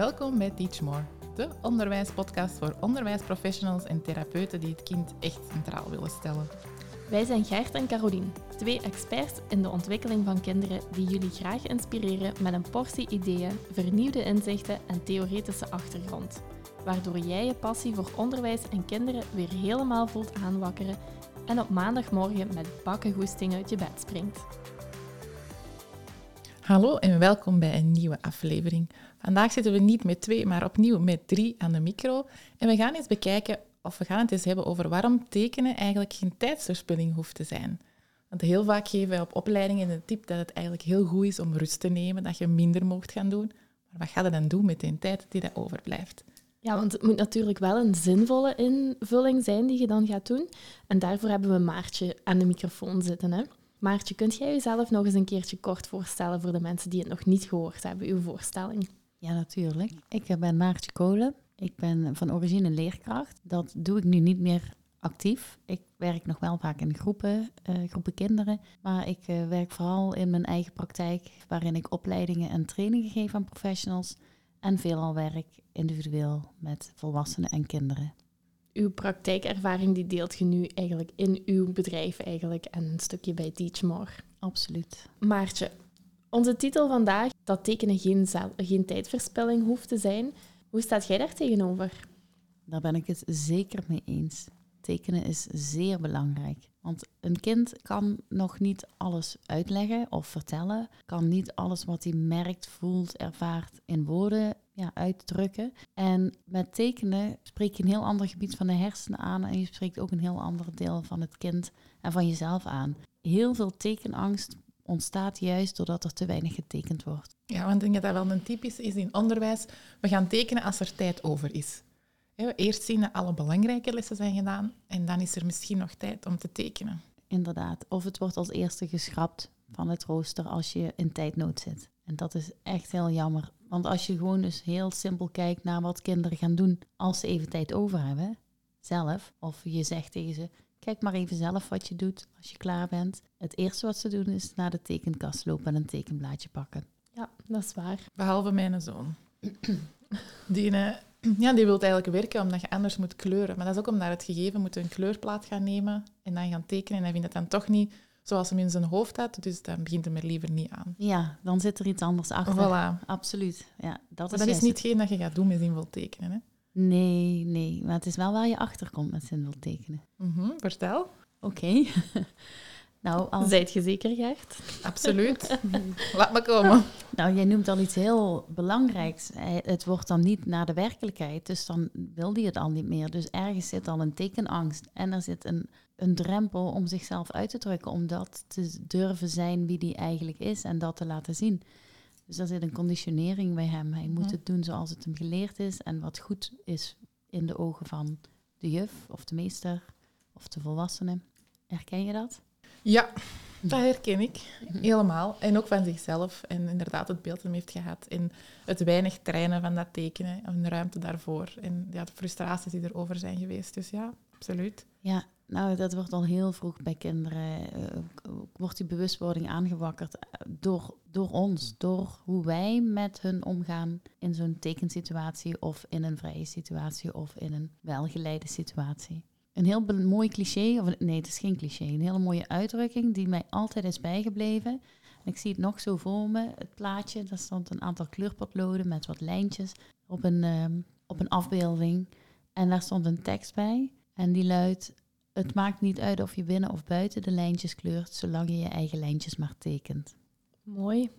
Welkom bij Teach More, de onderwijspodcast voor onderwijsprofessionals en therapeuten die het kind echt centraal willen stellen. Wij zijn Gert en Carolien, twee experts in de ontwikkeling van kinderen die jullie graag inspireren met een portie ideeën, vernieuwde inzichten en theoretische achtergrond. Waardoor jij je passie voor onderwijs en kinderen weer helemaal voelt aanwakkeren en op maandagmorgen met bakkengoesting uit je bed springt. Hallo en welkom bij een nieuwe aflevering. Vandaag zitten we niet met twee, maar opnieuw met drie aan de micro. En we gaan eens bekijken, of we gaan het eens hebben over waarom tekenen eigenlijk geen tijdsverspilling hoeft te zijn. Want heel vaak geven wij op opleidingen de tip dat het eigenlijk heel goed is om rust te nemen, dat je minder mocht gaan doen. Maar wat ga je dan doen met de tijd die dat overblijft? Ja, want het moet natuurlijk wel een zinvolle invulling zijn die je dan gaat doen. En daarvoor hebben we Maartje aan de microfoon zitten. Hè? Maartje, kunt jij jezelf nog eens een keertje kort voorstellen voor de mensen die het nog niet gehoord hebben, uw voorstelling? Ja, natuurlijk. Ik ben Maartje Kolen. Ik ben van origine leerkracht. Dat doe ik nu niet meer actief. Ik werk nog wel vaak in groepen, uh, groepen kinderen. Maar ik uh, werk vooral in mijn eigen praktijk, waarin ik opleidingen en trainingen geef aan professionals. En veelal werk individueel met volwassenen en kinderen. Uw praktijkervaring die deelt je nu eigenlijk in uw bedrijf eigenlijk en een stukje bij Teachmore. Absoluut. Maartje, onze titel vandaag, dat tekenen geen, geen tijdverspilling hoeft te zijn. Hoe staat jij daar tegenover? Daar ben ik het zeker mee eens. Tekenen is zeer belangrijk. Want een kind kan nog niet alles uitleggen of vertellen, kan niet alles wat hij merkt, voelt, ervaart in woorden ja, uitdrukken. En met tekenen spreek je een heel ander gebied van de hersenen aan en je spreekt ook een heel ander deel van het kind en van jezelf aan. Heel veel tekenangst ontstaat juist doordat er te weinig getekend wordt. Ja, want ik denk dat dat wel een typisch is in onderwijs. We gaan tekenen als er tijd over is. Eerst zien dat alle belangrijke lessen zijn gedaan en dan is er misschien nog tijd om te tekenen. Inderdaad. Of het wordt als eerste geschrapt van het rooster als je in tijdnood zit. En dat is echt heel jammer. Want als je gewoon dus heel simpel kijkt naar wat kinderen gaan doen als ze even tijd over hebben, zelf, of je zegt tegen ze, kijk maar even zelf wat je doet als je klaar bent. Het eerste wat ze doen is naar de tekenkast lopen en een tekenblaadje pakken. Ja, dat is waar. Behalve mijn zoon. Die, uh, ja, die wil eigenlijk werken omdat je anders moet kleuren. Maar dat is ook omdat het gegeven moet een kleurplaat gaan nemen en dan gaan tekenen. En hij vindt het dan toch niet zoals hem in zijn hoofd had. Dus dan begint hem er liever niet aan. Ja, dan zit er iets anders achter. Voilà. Absoluut. Ja, dat maar is dat is niet geen dat je gaat doen met zinvol tekenen. Hè? Nee, nee. Maar het is wel waar je achterkomt met zinvol tekenen. Mm -hmm, vertel. Oké. Nou, als... Zijt je zeker, Gert? Absoluut. Laat me komen. Nou, jij noemt al iets heel belangrijks. Het wordt dan niet naar de werkelijkheid, dus dan wil die het al niet meer. Dus ergens zit al een tekenangst en er zit een, een drempel om zichzelf uit te drukken, om dat te durven zijn wie die eigenlijk is en dat te laten zien. Dus er zit een conditionering bij hem. Hij moet het doen zoals het hem geleerd is en wat goed is in de ogen van de juf of de meester of de volwassene. Herken je dat? Ja, dat herken ik helemaal. En ook van zichzelf. En inderdaad het beeld dat hij heeft gehad. En het weinig trainen van dat tekenen. En de ruimte daarvoor. En ja, de frustraties die erover zijn geweest. Dus ja, absoluut. Ja, nou, dat wordt al heel vroeg bij kinderen. Uh, wordt die bewustwording aangewakkerd door, door ons. Door hoe wij met hun omgaan in zo'n tekensituatie. Of in een vrije situatie. Of in een welgeleide situatie een heel mooi cliché, of nee, het is geen cliché, een hele mooie uitdrukking die mij altijd is bijgebleven. En ik zie het nog zo voor me, het plaatje, daar stond een aantal kleurpotloden met wat lijntjes op een, ehm, op een afbeelding. En daar stond een tekst bij en die luidt, het maakt niet uit of je binnen of buiten de lijntjes kleurt, zolang je je eigen lijntjes maar tekent. Mooi.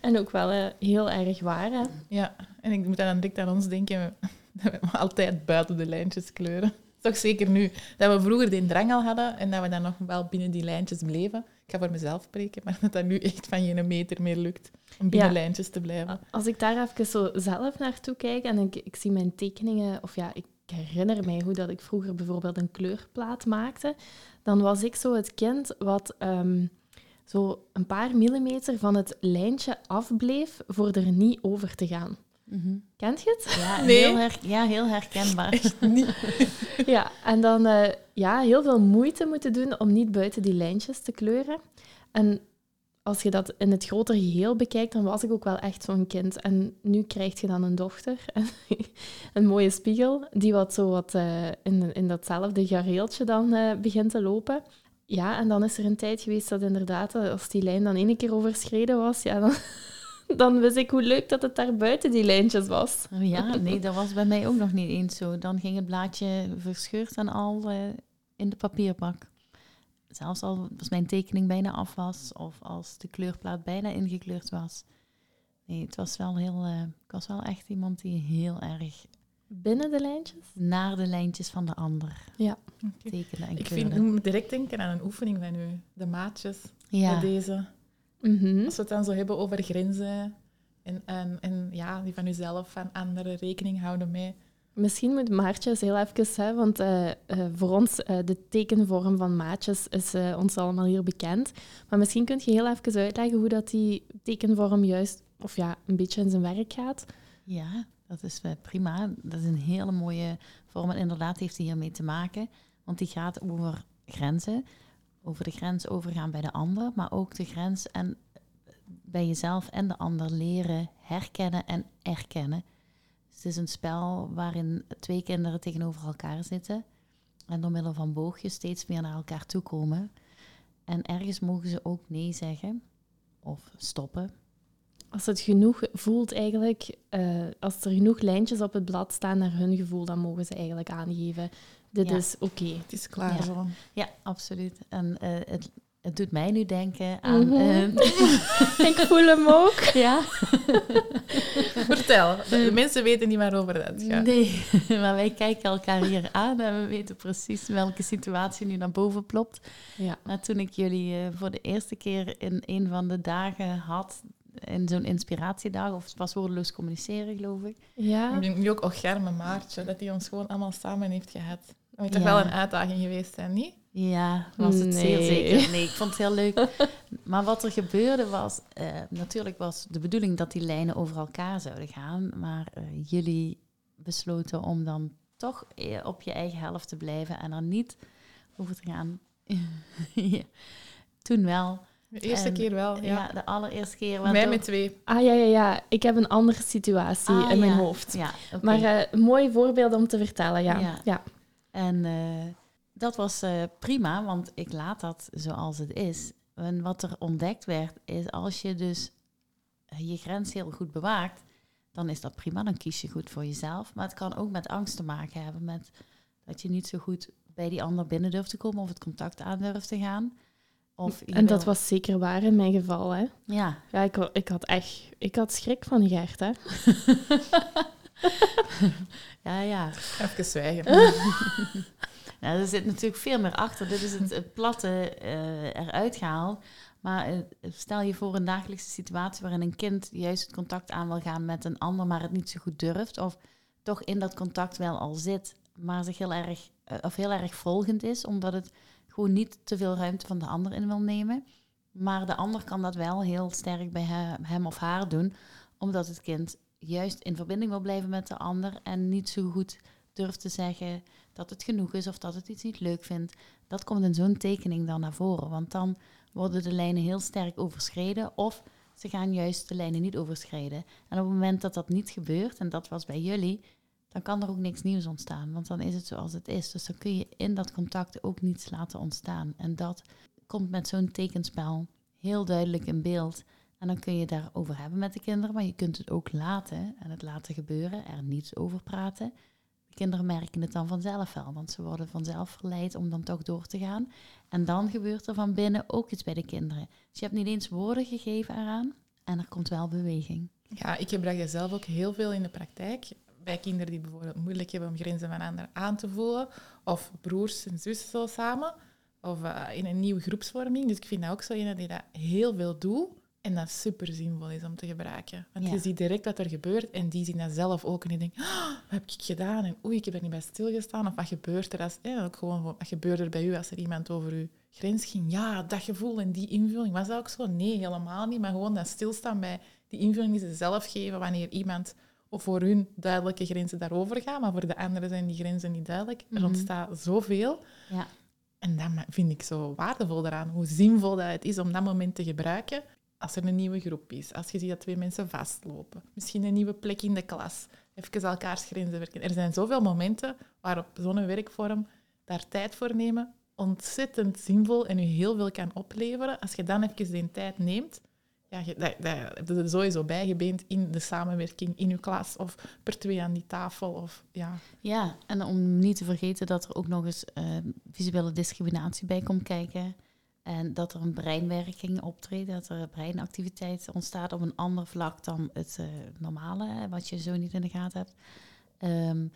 En ook wel uh, heel erg waar, hè? Ja, en ik moet dan direct aan ons denken, dat we altijd buiten de lijntjes kleuren. Toch zeker nu. Dat we vroeger die drang al hadden en dat we dan nog wel binnen die lijntjes bleven. Ik ga voor mezelf spreken, maar dat dat nu echt van geen meter meer lukt om binnen lijntjes te blijven. Als ik daar even zo zelf naartoe kijk en ik, ik zie mijn tekeningen, of ja, ik herinner mij hoe dat ik vroeger bijvoorbeeld een kleurplaat maakte, dan was ik zo het kind wat ehm, zo een paar millimeter van het lijntje afbleef voor er niet over te gaan. Mhm. Kent je het? Ja, Nee. heel, her- ja, heel herkenbaar. Ja, en dan eh, ja, heel veel moeite moeten doen om niet buiten die lijntjes te kleuren. En als je dat in het grotere geheel bekijkt, dan was ik ook wel echt zo'n kind. En nu krijg je dan een dochter, en een mooie spiegel, die wat zo wat eh, in, in datzelfde gareeltje dan eh, begint te lopen. Ja, en dan is er een tijd geweest dat inderdaad, als die lijn dan één keer overschreden was, ja, dan, dan wist ik hoe leuk dat het daar buiten die lijntjes was. Oh ja, nee, dat was bij mij ook nog niet eens zo. Dan ging het blaadje verscheurd en al eh, in de papierbak. Zelfs al als mijn tekening bijna af was of als de kleurplaat bijna ingekleurd was. Nee, het was wel heel... eh, ik was wel echt iemand die heel erg Binnen de lijntjes? naar de lijntjes van de ander Oké. tekende en Ik kleurde. vind, ik moet direct denken aan een oefening van u. De maatjes ja. bij deze. Mhm. Als we het dan zo hebben over grenzen en, en, en ja, die van uzelf, van anderen rekening houden mee. Misschien moet maatjes heel even, hè, want eh, eh, voor ons eh, de tekenvorm van maatjes is eh, ons allemaal hier bekend. Maar misschien kun je heel even uitleggen hoe dat die tekenvorm juist, of ja, een beetje in zijn werk gaat. Ja, dat is prima. Dat is een hele mooie vorm. En inderdaad heeft hij hiermee te maken. Want die gaat over grenzen. Over de grens overgaan bij de ander. Maar ook de grens en bij jezelf en de ander leren herkennen en erkennen. Dus het is een spel waarin twee kinderen tegenover elkaar zitten. En door middel van boogjes steeds meer naar elkaar toe komen. En ergens mogen ze ook nee zeggen. Of stoppen. Als het genoeg voelt eigenlijk, eh, als er genoeg lijntjes op het blad staan naar hun gevoel, dan mogen ze eigenlijk aangeven, dit Ja. is oké. Het is klaar Ja. zo. Ja, absoluut. En eh, het, het doet mij nu denken aan. Mhm. eh, Ik voel hem ook. ja, Vertel, de mensen weten niet waarover dat gaat. nee, maar wij kijken elkaar hier aan en we weten precies welke situatie nu naar boven plopt. Ja. Maar toen ik jullie eh, voor de eerste keer in een van de dagen had, in zo'n inspiratiedag, of het was woordeloos communiceren, geloof ik. Ja. Ik denk nu ook Ocharme Maartje, dat hij ons gewoon allemaal samen heeft gehad. Dat moet toch wel een uitdaging geweest zijn, niet? Ja, was het zeer Nee. zeker. Nee, ik vond het heel leuk. Maar wat er gebeurde was, eh, natuurlijk was de bedoeling dat die lijnen over elkaar zouden gaan. Maar eh, jullie besloten om dan toch eh, op je eigen helft te blijven en er niet over te gaan. Ja. Toen wel. De eerste En, keer wel, ja. Ja, de allereerste keer. Mij met twee. Ah ja, ja, ja. Ik heb een andere situatie Ah, in mijn hoofd. Ja. Maar eh, een mooi voorbeeld om te vertellen, ja. Ja. En eh, dat was eh, prima, want ik laat dat zoals het is. En wat er ontdekt werd, is als je dus je grens heel goed bewaakt, dan is dat prima. Dan kies je goed voor jezelf. Maar het kan ook met angst te maken hebben, met dat je niet zo goed bij die ander binnen durft te komen of het contact aan durft te gaan. Of En dat wil- was zeker waar in mijn geval, hè. Ja, Ja, ik, ik had echt... Ik had schrik van Gert, hè. ja, ja. Even zwijgen. Nou, er zit natuurlijk veel meer achter. Dit is het, het platte eh, eruit gehaald. Maar eh, stel je voor een dagelijkse situatie waarin een kind juist het contact aan wil gaan met een ander, maar het niet zo goed durft. Of toch in dat contact wel al zit, maar zich heel erg, eh, of heel erg volgend is, omdat het gewoon niet te veel ruimte van de ander in wil nemen. Maar de ander kan dat wel heel sterk bij he- hem of haar doen, omdat het kind juist in verbinding wil blijven met de ander en niet zo goed durft te zeggen dat het genoeg is of dat het iets niet leuk vindt. Dat komt in zo'n tekening dan naar voren, want dan worden de lijnen heel sterk overschreden of ze gaan juist de lijnen niet overschreden. En op het moment dat dat niet gebeurt, en dat was bij jullie, dan kan er ook niks nieuws ontstaan, want dan is het zoals het is. Dus dan kun je in dat contact ook niets laten ontstaan. En dat komt met zo'n tekenspel heel duidelijk in beeld. En dan kun je het daarover hebben met de kinderen, maar je kunt het ook laten en het laten gebeuren, er niets over praten. De kinderen merken het dan vanzelf wel, want ze worden vanzelf verleid om dan toch door te gaan. En dan gebeurt er van binnen ook iets bij de kinderen. Dus je hebt niet eens woorden gegeven eraan en er komt wel beweging. Ja, ik gebruik dat zelf ook heel veel in de praktijk. Bij kinderen die bijvoorbeeld moeilijk hebben om grenzen van anderen aan te voelen. Of broers en zussen zo samen. Of eh, in een nieuwe groepsvorming. Dus ik vind dat ook zo een die dat heel veel doet. En dat super zinvol is om te gebruiken. Want Ja. je ziet direct wat er gebeurt. En die zien dat zelf ook. En die denken, "Ah, wat heb ik gedaan? En oei, ik heb er niet bij stilgestaan. Of wat gebeurt er als... eh, ook gewoon, wat gebeurde er bij u als er iemand over uw grens ging? Ja, dat gevoel en die invulling. Was dat ook zo? Nee, helemaal niet. Maar gewoon dat stilstaan bij die invulling die ze zelf geven wanneer iemand of voor hun duidelijke grenzen daarover gaan, maar voor de anderen zijn die grenzen niet duidelijk. Er Mhm. ontstaat zoveel. Ja. En dat vind ik zo waardevol daaraan, hoe zinvol dat het is om dat moment te gebruiken als er een nieuwe groep is, als je ziet dat twee mensen vastlopen, misschien een nieuwe plek in de klas, even elkaars grenzen werken. Er zijn zoveel momenten waarop zo'n werkvorm daar tijd voor nemen ontzettend zinvol en u heel veel kan opleveren. Als je dan even die tijd neemt, ja, je, dat, dat heb je er sowieso bijgebeend in de samenwerking in uw klas of per twee aan die tafel. Of, ja. Ja, en om niet te vergeten dat er ook nog eens eh, visuele discriminatie bij komt kijken. En dat er een breinwerking optreedt, dat er breinactiviteit ontstaat op een ander vlak dan het eh, normale, wat je zo niet in de gaten hebt. Ehm,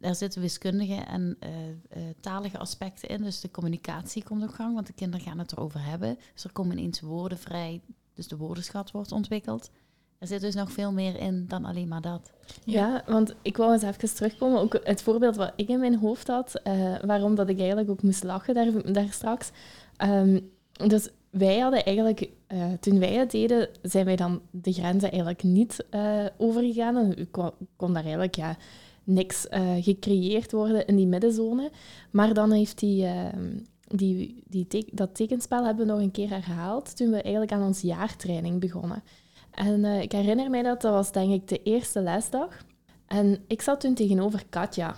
er zitten wiskundige en eh, eh, talige aspecten in, dus de communicatie komt op gang, want de kinderen gaan het erover hebben. Dus er komen ineens woorden vrij, dus de woordenschat wordt ontwikkeld. Er zit dus nog veel meer in dan alleen maar dat. Ja, want ik wou eens even terugkomen. Ook het voorbeeld wat ik in mijn hoofd had, waarom dat ik eigenlijk ook moest lachen daar, daar straks. Ehm, dus wij hadden eigenlijk, eh, toen wij het deden, zijn wij dan de grenzen eigenlijk niet eh, overgegaan. En kon, kon daar eigenlijk ja, niks eh, gecreëerd worden in die middenzone. Maar dan heeft die, ehm, die, die dat tekenspel hebben we nog een keer herhaald toen we eigenlijk aan onze jaartraining begonnen. En ik herinner mij dat, dat was denk ik de eerste lesdag. En ik zat toen tegenover Katja.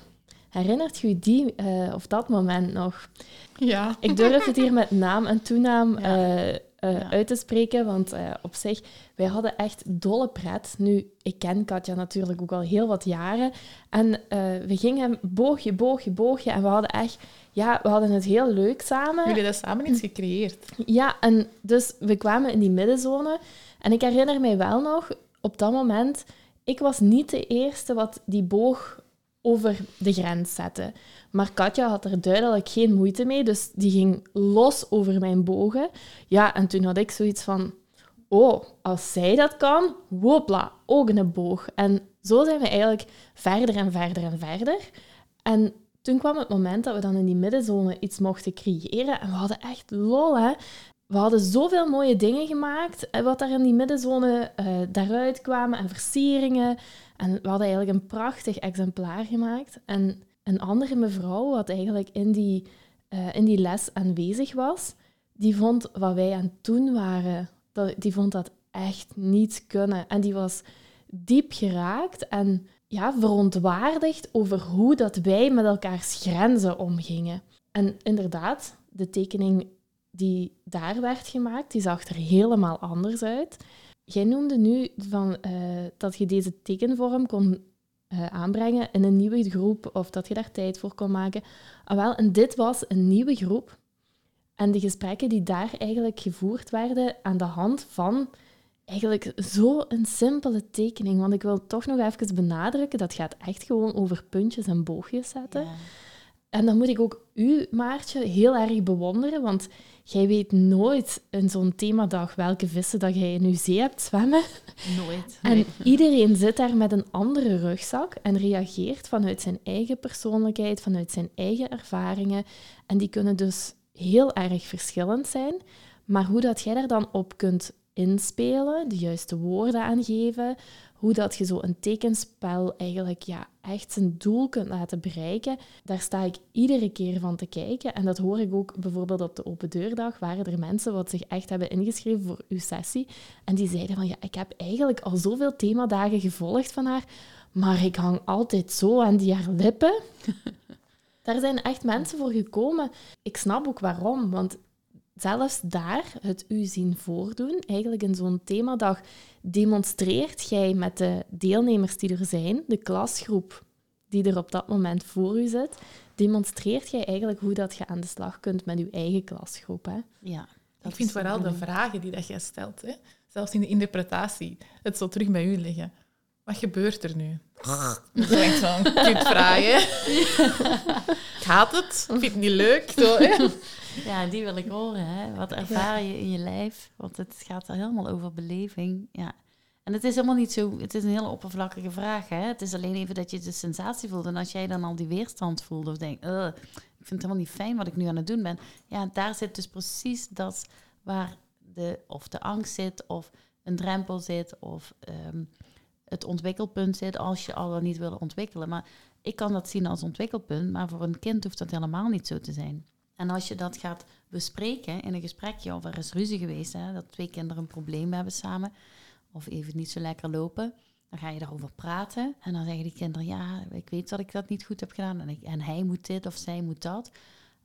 Herinnert je die eh, of dat moment nog? ja. Ik durf het hier met naam en toenaam Ja. eh, eh, Ja. uit te spreken, want op zich, wij hadden echt dolle pret. Nu, ik ken Katja natuurlijk ook al heel wat jaren. En we gingen boogje, boogje, boogje. En we hadden echt, ja, we hadden het heel leuk samen. Jullie hebben samen iets gecreëerd. Ja, en dus we kwamen in die middenzone. En ik herinner mij wel nog, op dat moment, ik was niet de eerste wat die boog over de grens zette. Maar Katja had er duidelijk geen moeite mee, dus die ging los over mijn bogen. Ja, en toen had ik zoiets van, oh, als zij dat kan, wopla, ook een boog. En zo zijn we eigenlijk verder en verder en verder. En toen kwam het moment dat we dan in die middenzone iets mochten creëren. En we hadden echt lol, hè. We hadden zoveel mooie dingen gemaakt, eh, wat daar in die middenzone eh, daaruit kwamen, en versieringen. En we hadden eigenlijk een prachtig exemplaar gemaakt. En een andere mevrouw, wat eigenlijk in die, eh, in die les aanwezig was, die vond wat wij aan het doen waren, dat, die vond dat echt niet kunnen. En die was diep geraakt en ja, verontwaardigd over hoe dat wij met elkaars grenzen omgingen. En inderdaad, de tekening die daar werd gemaakt, die zag er helemaal anders uit. Jij noemde nu van, eh, dat je deze tekenvorm kon eh, aanbrengen in een nieuwe groep of dat je daar tijd voor kon maken. Ah, wel, en dit was een nieuwe groep. En de gesprekken die daar eigenlijk gevoerd werden aan de hand van eigenlijk zo'n simpele tekening. Want ik wil toch nog even benadrukken, dat gaat echt gewoon over puntjes en boogjes zetten. Ja. En dan moet ik ook u, Maartje, heel erg bewonderen, want jij weet nooit in zo'n themadag welke vissen dat jij in uw zee hebt zwemmen. Nooit. En iedereen zit daar met een andere rugzak en reageert vanuit zijn eigen persoonlijkheid, vanuit zijn eigen ervaringen. En die kunnen dus heel erg verschillend zijn. Maar hoe dat jij daar dan op kunt inspelen, de juiste woorden aangeven, hoe dat je zo een tekenspel eigenlijk ja, echt zijn doel kunt laten bereiken, daar sta ik iedere keer van te kijken. En dat hoor ik ook bijvoorbeeld op de open deurdag, waren er mensen wat zich echt hebben ingeschreven voor uw sessie. En die zeiden van, ja, ik heb eigenlijk al zoveel themadagen gevolgd van haar, maar ik hang altijd zo aan die haar lippen. Daar zijn echt mensen voor gekomen. Ik snap ook waarom, want zelfs daar, het u zien voordoen, eigenlijk in zo'n themadag, demonstreert jij met de deelnemers die er zijn, de klasgroep die er op dat moment voor u zit, demonstreert jij eigenlijk hoe dat je aan de slag kunt met je eigen klasgroep. Hè? Ja, dat ik vind vooral de vragen die dat jij stelt, hè, zelfs in de interpretatie, het zo terug bij u liggen. Wat gebeurt er nu? Dat is echt zo'n kutvraag, hè? Gaat het? Ik vind het niet leuk. Zo, hè? Ja, die wil ik horen. Hè? Wat ervaar je in je lijf? Want het gaat er helemaal over beleving. Ja. En het is helemaal niet zo... Het is een hele oppervlakkige vraag. Hè? Het is alleen even dat je de sensatie voelt. En als jij dan al die weerstand voelt of denkt... "Ugh, ik vind het helemaal niet fijn wat ik nu aan het doen ben. Ja, daar zit dus precies dat waar de, of de angst zit... of een drempel zit of... ehm, het ontwikkelpunt zit als je al dan niet wil ontwikkelen. Maar ik kan dat zien als ontwikkelpunt, maar voor een kind hoeft dat helemaal niet zo te zijn. En als je dat gaat bespreken in een gesprekje, of er is ruzie geweest, hè, dat twee kinderen een probleem hebben samen, of even niet zo lekker lopen, dan ga je daarover praten. En dan zeggen die kinderen, ja, ik weet dat ik dat niet goed heb gedaan. En, ik, en hij moet dit of zij moet dat.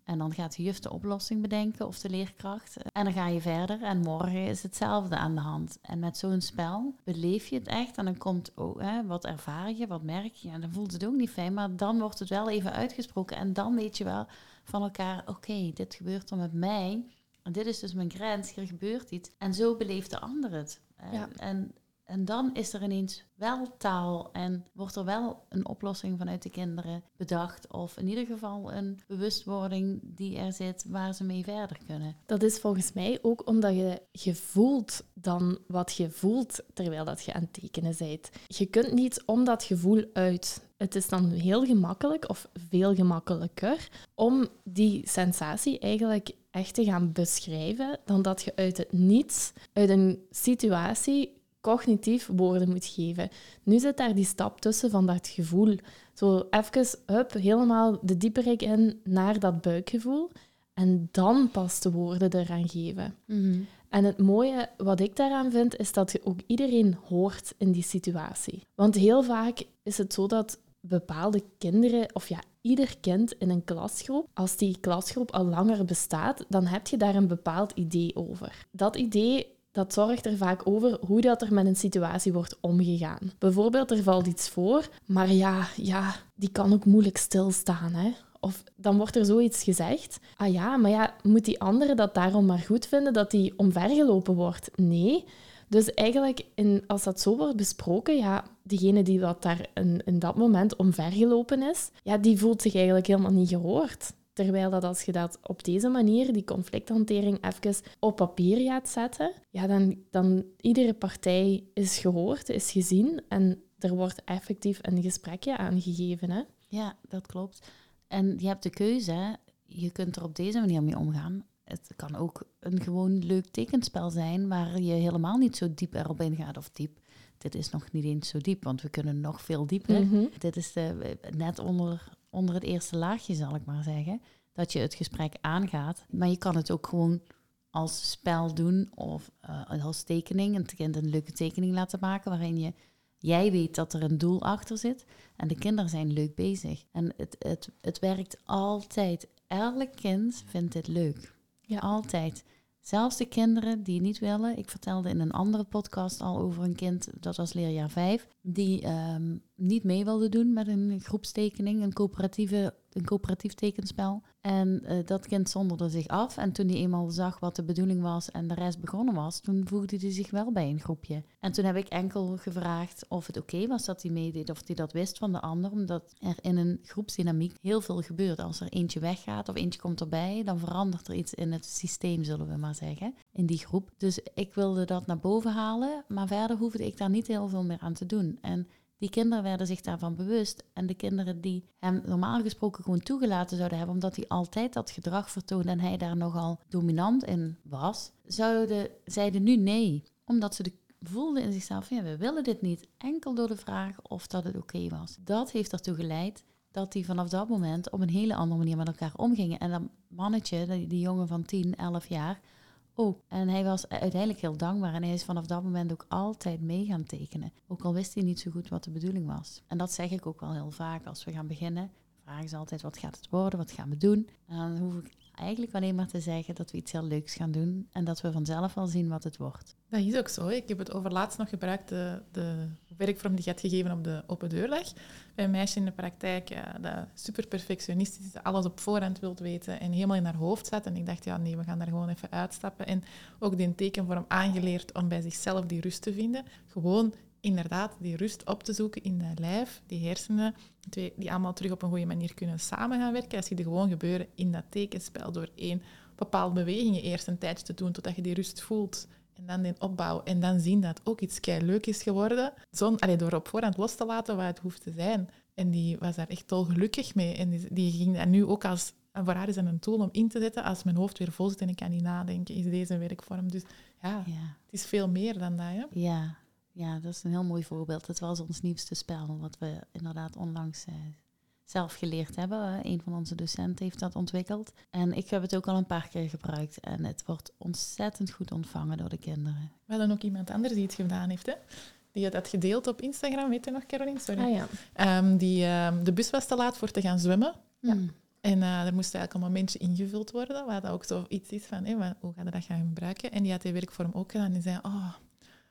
En dan gaat de juf de oplossing bedenken of de leerkracht. En dan ga je verder en morgen is hetzelfde aan de hand. En met zo'n spel beleef je het echt en dan komt, oh, hè, wat ervaar je, wat merk je. En dan voelt het ook niet fijn, maar dan wordt het wel even uitgesproken. En dan weet je wel van elkaar, oké, dit gebeurt dan met mij. En dit is dus mijn grens, hier gebeurt iets. En zo beleeft de ander het. En, en en dan is er ineens wel taal en wordt er wel een oplossing vanuit de kinderen bedacht. Of in ieder geval een bewustwording die er zit waar ze mee verder kunnen. Dat is volgens mij ook omdat je, je voelt dan wat je voelt terwijl dat je aan het tekenen bent. Je kunt niet om dat gevoel uit. Het is dan heel gemakkelijk of veel gemakkelijker om die sensatie eigenlijk echt te gaan beschrijven dan dat je uit het niets, uit een situatie cognitief woorden moet geven. Nu zit daar die stap tussen van dat gevoel. Zo even, hup, helemaal de dieperik in naar dat buikgevoel. En dan pas de woorden eraan geven. Mhm. En het mooie wat ik daaraan vind, is dat je ook iedereen hoort in die situatie. Want heel vaak is het zo dat bepaalde kinderen, of ja, ieder kind in een klasgroep, als die klasgroep al langer bestaat, dan heb je daar een bepaald idee over. Dat idee dat zorgt er vaak over hoe dat er met een situatie wordt omgegaan. Bijvoorbeeld, er valt iets voor, maar ja, ja die kan ook moeilijk stilstaan. Hè? Of dan wordt er zoiets gezegd. Ah ja, maar ja, moet die andere dat daarom maar goed vinden dat die omvergelopen wordt? Nee. Dus eigenlijk, in, als dat zo wordt besproken, ja, diegene die dat daar in, in dat moment omvergelopen is, ja, die voelt zich eigenlijk helemaal niet gehoord. Terwijl dat als je dat op deze manier, die conflicthantering, even op papier gaat zetten, ja, dan, dan iedere partij is gehoord, is gezien en er wordt effectief een gesprekje aangegeven. Hè? Ja, dat klopt. En je hebt de keuze, je kunt er op deze manier mee omgaan. Het kan ook een gewoon leuk tekenspel zijn waar je helemaal niet zo diep erop ingaat of diep. Dit is nog niet eens zo diep, want we kunnen nog veel dieper. Mhm. Dit is de, net onder onder het eerste laagje, zal ik maar zeggen. Dat je het gesprek aangaat. Maar je kan het ook gewoon als spel doen of uh, als tekening. Een kind een leuke tekening laten maken waarin je, jij weet dat er een doel achter zit. En de kinderen zijn leuk bezig. En het, het, het werkt altijd. Elk kind vindt dit leuk. Ja. Altijd. Zelfs de kinderen die niet willen. Ik vertelde in een andere podcast al over een kind, dat was leerjaar 5, die ehm, niet mee wilde doen met een groepstekening, een coöperatieve een coöperatief tekenspel. En uh, dat kind zonderde zich af. En toen hij eenmaal zag wat de bedoeling was en de rest begonnen was, toen voegde hij zich wel bij een groepje. En toen heb ik enkel gevraagd of het oké was dat hij meedeed, of hij dat wist van de ander, omdat er in een groepsdynamiek heel veel gebeurt. Als er eentje weggaat of eentje komt erbij, dan verandert er iets in het systeem, zullen we maar zeggen, in die groep. Dus ik wilde dat naar boven halen, maar verder hoefde ik daar niet heel veel meer aan te doen. En die kinderen werden zich daarvan bewust. En de kinderen die hem normaal gesproken gewoon toegelaten zouden hebben, omdat hij altijd dat gedrag vertoonde en hij daar nogal dominant in was, zouden, zeiden nu nee. Omdat ze de, voelden in zichzelf, ja, we willen dit niet. Enkel door de vraag of dat het oké was. Dat heeft ertoe geleid dat die vanaf dat moment op een hele andere manier met elkaar omgingen. En dat mannetje, die, die jongen van 10, 11 jaar, ook. En hij was uiteindelijk heel dankbaar en hij is vanaf dat moment ook altijd mee gaan tekenen. Ook al wist hij niet zo goed wat de bedoeling was. En dat zeg ik ook wel heel vaak als we gaan beginnen. Vragen ze altijd, wat gaat het worden, wat gaan we doen? En dan hoef ik eigenlijk alleen maar te zeggen dat we iets heel leuks gaan doen en dat we vanzelf al zien wat het wordt. Dat is ook zo. Ik heb het overlaatst nog gebruikt, de, de werkvorm die je had gegeven op de open deurdag. Bij een meisje in de praktijk ja, dat super perfectionistisch is, alles op voorhand wilt weten en helemaal in haar hoofd zet. En ik dacht, ja nee, we gaan daar gewoon even uitstappen. En ook die tekenvorm aangeleerd om bij zichzelf die rust te vinden. Gewoon inderdaad die rust op te zoeken in dat lijf, die hersenen, twee, die allemaal terug op een goede manier kunnen samen gaan werken. Als je die gewoon gebeuren in dat tekenspel door één bepaalde bewegingen eerst een tijdje te doen totdat je die rust voelt. En dan die opbouw. En dan zien dat ook iets kei leuk is geworden. Zon, allee, door op voorhand los te laten wat het hoeft te zijn. En die was daar echt al gelukkig mee. En die, die ging daar nu ook als... En voor haar is dat een tool om in te zetten. Als mijn hoofd weer vol zit en ik kan niet nadenken, is deze werkvorm. Dus ja, Ja, het is veel meer dan dat. Hè? ja. Ja, dat is een heel mooi voorbeeld. Het was ons nieuwste spel, wat we inderdaad onlangs eh, zelf geleerd hebben. Eh, een van onze docenten heeft dat ontwikkeld. En ik heb het ook al een paar keer gebruikt. En het wordt ontzettend goed ontvangen door de kinderen. We hadden ook iemand anders die het gedaan heeft, hè? Die had dat gedeeld op Instagram, weet je nog, Caroline? Sorry. Ah ja. Ehm, die, ehm, de bus was te laat voor te gaan zwemmen. Ja. En eh, er moest eigenlijk een momentje ingevuld worden, waar dat ook zoiets is van, hé, hoe ga je dat gaan gebruiken? En die had die werkvorm ook gedaan. Die zei, oh,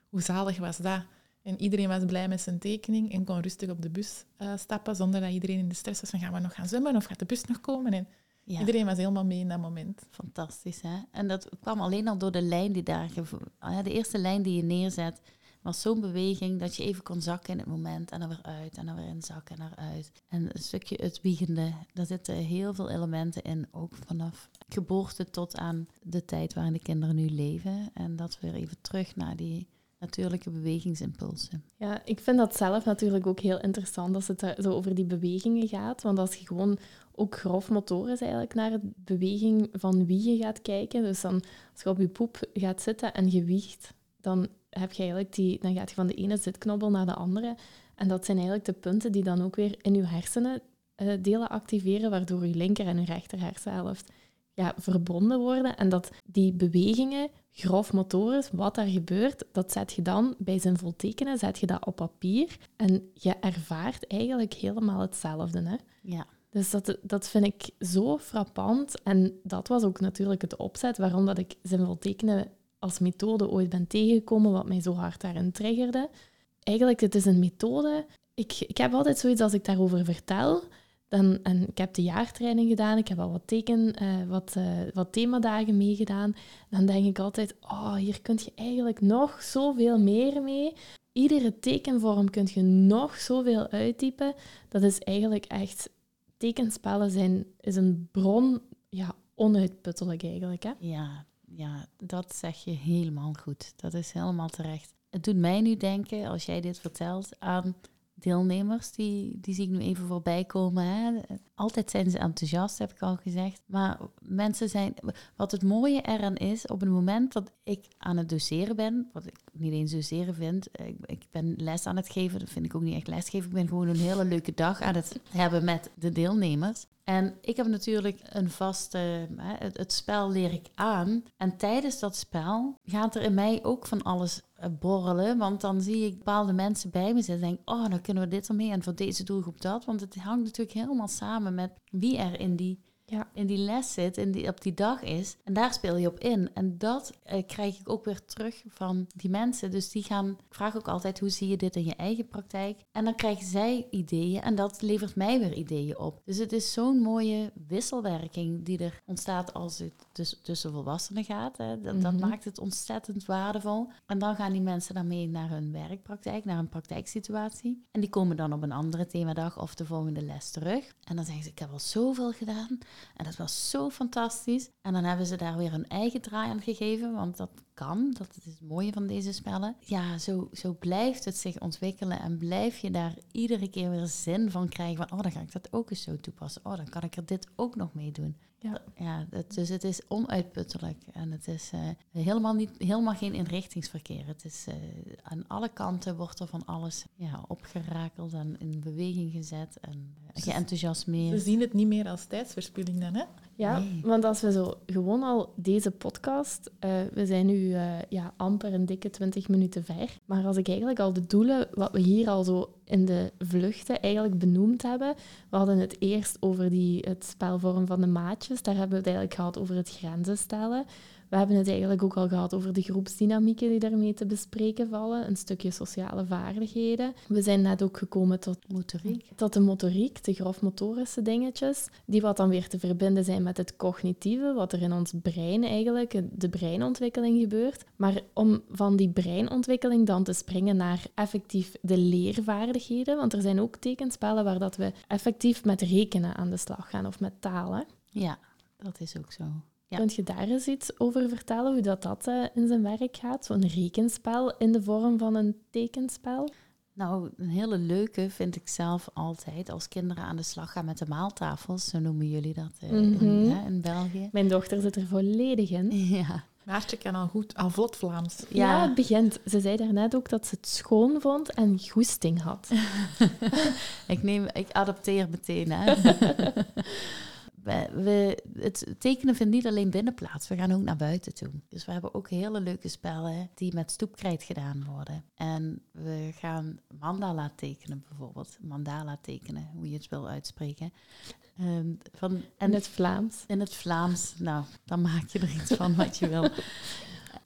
hoe zalig was dat? En iedereen was blij met zijn tekening en kon rustig op de bus eh, stappen, zonder dat iedereen in de stress was van, gaan we nog gaan zwemmen of gaat de bus nog komen? En Ja. iedereen was helemaal mee in dat moment. Fantastisch, hè? En dat kwam alleen al door de lijn die daar... ah ja, de eerste lijn die je neerzet, was zo'n beweging dat je even kon zakken in het moment. En dan weer uit, en dan weer in zakken en eruit. En een stukje het wiegende, daar zitten heel veel elementen in. Ook vanaf geboorte tot aan de tijd waarin de kinderen nu leven. En dat weer even terug naar die natuurlijke bewegingsimpulsen. Ja, ik vind dat zelf natuurlijk ook heel interessant als het zo over die bewegingen gaat. Want als je gewoon ook grof motorisch eigenlijk naar de beweging van wiegen gaat kijken, dus dan als je op je poep gaat zitten en je wiegt, dan heb je eigenlijk die, dan gaat je van de ene zitknobbel naar de andere. En dat zijn eigenlijk de punten die dan ook weer in je hersenen eh, delen activeren, waardoor je linker en je rechter hersenhelft ja, verbonden worden. En dat die bewegingen, grof motorisch, wat daar gebeurt, dat zet je dan bij zinvol tekenen, zet je dat op papier. En je ervaart eigenlijk helemaal hetzelfde. Hè? Ja, Dus dat, dat vind ik zo frappant. En dat was ook natuurlijk het opzet waarom dat ik zinvol tekenen als methode ooit ben tegengekomen, wat mij zo hard daarin triggerde. Eigenlijk, het is een methode. Ik, ik heb altijd zoiets als ik daarover vertel. Dan, en ik heb de jaartraining gedaan, ik heb al wat, teken, eh, wat, eh, wat themadagen meegedaan. Dan denk ik altijd, oh, hier kun je eigenlijk nog zoveel meer mee. Iedere tekenvorm kun je nog zoveel uittypen. Dat is eigenlijk echt... Tekenspellen zijn, is een bron, ja, onuitputtelijk eigenlijk. Hè? ja, ja, dat zeg je helemaal goed. Dat is helemaal terecht. Het doet mij nu denken, als jij dit vertelt, aan deelnemers. Die, die zie ik nu even voorbij komen. Hè. Altijd zijn ze enthousiast, heb ik al gezegd. Maar mensen zijn... Wat het mooie eraan is, op het moment dat ik aan het doseren ben... Wat ik niet eens doseren vind. Ik, ik ben les aan het geven. Dat vind ik ook niet echt lesgeven. Ik ben gewoon een hele leuke dag aan het hebben met de deelnemers. En ik heb natuurlijk een vaste... Het spel leer ik aan. En tijdens dat spel gaat er in mij ook van alles eh, borrelen. Want dan zie ik bepaalde mensen bij me zitten en denk... Oh, dan kunnen we dit ermee en voor deze doelgroep dat. Want het hangt natuurlijk helemaal samen met wie er in die Ja. in die les zit, in die, op die dag is. En daar speel je op in. En dat eh, krijg ik ook weer terug van die mensen. Dus die gaan, ik vraag ook altijd, hoe zie je dit in je eigen praktijk? En dan krijgen zij ideeën en dat levert mij weer ideeën op. Dus het is zo'n mooie wisselwerking die er ontstaat als het dus tussen volwassenen gaat. Hè. Dat, dat Mhm. maakt het ontzettend waardevol. En dan gaan die mensen daarmee naar hun werkpraktijk, naar een praktijksituatie. En die komen dan op een andere themadag of de volgende les terug. En dan zeggen ze, ik heb al zoveel gedaan. En dat was zo fantastisch. En dan hebben ze daar weer een eigen draai aan gegeven, want dat kan. Dat is het mooie van deze spellen. Ja, zo, zo blijft het zich ontwikkelen en blijf je daar iedere keer weer zin van krijgen. Van, oh, dan ga ik dat ook eens zo toepassen. Oh, dan kan ik er dit ook nog mee doen. Ja. Ja, dus het is onuitputtelijk. En het is eh, helemaal, niet, helemaal geen inrichtingsverkeer. Het is eh, aan alle kanten wordt er van alles ja, opgerakeld en in beweging gezet en Ze geenthousiasmeerd. zien het niet meer als tijdsverspilling dan, hè? Ja, Nee. want als we zo gewoon al deze podcast, eh, we zijn nu eh, ja, amper een dikke 20 minuten ver, maar als ik eigenlijk al de doelen, wat we hier al zo in de vluchten eigenlijk benoemd hebben, we hadden het eerst over die, het spelvorm van de maatjes, daar hebben we het eigenlijk gehad over het grenzen stellen. We hebben het eigenlijk ook al gehad over de groepsdynamieken die daarmee te bespreken vallen, een stukje sociale vaardigheden. We zijn net ook gekomen tot Motoriek. tot de motoriek, de grofmotorische dingetjes, die wat dan weer te verbinden zijn met het cognitieve, wat er in ons brein eigenlijk, de breinontwikkeling gebeurt. Maar om van die breinontwikkeling dan te springen naar effectief de leervaardigheden, want er zijn ook tekenspellen waar dat we effectief met rekenen aan de slag gaan of met talen. Ja, dat is ook zo. Ja. Kunt je daar eens iets over vertellen, hoe dat, dat eh, in zijn werk gaat? Zo'n rekenspel in de vorm van een tekenspel? Nou, een hele leuke vind ik zelf altijd als kinderen aan de slag gaan met de maaltafels. Zo noemen jullie dat eh, in, Mhm. hè, in België. Mijn dochter zit er volledig in. Ja, Maartje kan al goed, al vlot Vlaams. Ja. het begint. Ze zei daarnet ook dat ze het schoon vond en goesting had. ik, neem, ik adopteer meteen. Hè. we, we, het tekenen vindt niet alleen binnen plaats, we gaan ook naar buiten toe. Dus we hebben ook hele leuke spellen die met stoepkrijt gedaan worden. En we gaan mandala tekenen bijvoorbeeld. Mandala tekenen, hoe je het wil uitspreken. Um, van, in het Vlaams. In het Vlaams. Nou, dan maak je er iets van wat je wil.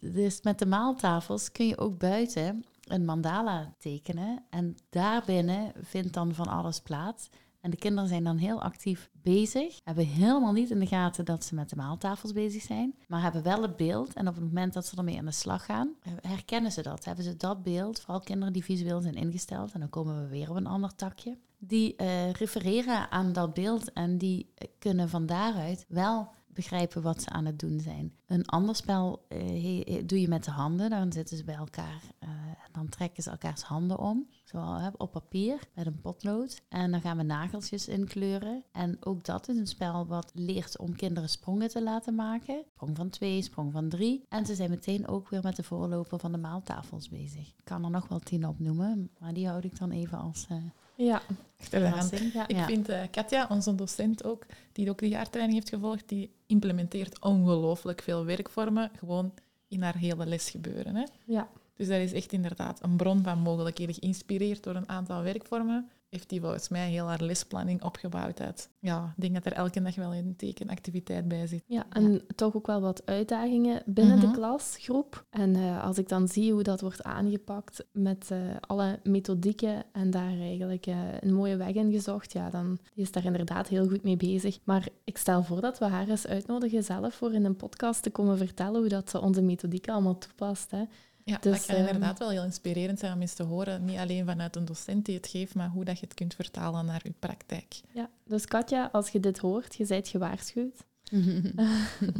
Dus met de maaltafels kun je ook buiten een mandala tekenen. En daarbinnen vindt dan van alles plaats. En de kinderen zijn dan heel actief bezig. Hebben helemaal niet in de gaten dat ze met de maaltafels bezig zijn. Maar hebben wel het beeld. En op het moment dat ze ermee aan de slag gaan, herkennen ze dat. Hebben ze dat beeld, vooral kinderen die visueel zijn ingesteld. En dan komen we weer op een ander takje. Die uh, refereren aan dat beeld en die kunnen van daaruit wel begrijpen wat ze aan het doen zijn. Een ander spel uh, doe je met de handen. Dan zitten ze bij elkaar uh, dan trekken ze elkaars handen om. Zo op papier met een potlood. En dan gaan we nageltjes inkleuren. En ook dat is een spel wat leert om kinderen sprongen te laten maken. Sprong van twee, sprong van drie. En ze zijn meteen ook weer met de voorloper van de maaltafels bezig. Ik kan er nog wel tien opnoemen, maar die houd ik dan even als... Ja, ja. Ik vind uh, Katja, onze docent ook, die ook de jaartraining heeft gevolgd, die implementeert ongelooflijk veel werkvormen gewoon in haar hele les gebeuren. Hè? Ja. Dus dat is echt inderdaad een bron van mogelijkheden, geïnspireerd door een aantal werkvormen. Heeft die volgens mij heel haar lesplanning opgebouwd uit. Ja, ik denk dat er elke dag wel een tekenactiviteit bij zit. Ja, en toch ook wel wat uitdagingen binnen de mhm. klasgroep. En uh, als ik dan zie hoe dat wordt aangepakt met uh, alle methodieken en daar eigenlijk uh, een mooie weg in gezocht, ja, dan is daar inderdaad heel goed mee bezig. Maar ik stel voor dat we haar eens uitnodigen zelf voor in een podcast te komen vertellen hoe dat ze onze methodieken allemaal toepast. Hè. Ja, dus, dat kan ehm, inderdaad wel heel inspirerend zijn om eens te horen. Niet alleen vanuit een docent die het geeft, maar hoe dat je het kunt vertalen naar je praktijk. Ja, dus Katja, als je dit hoort, je zijt gewaarschuwd.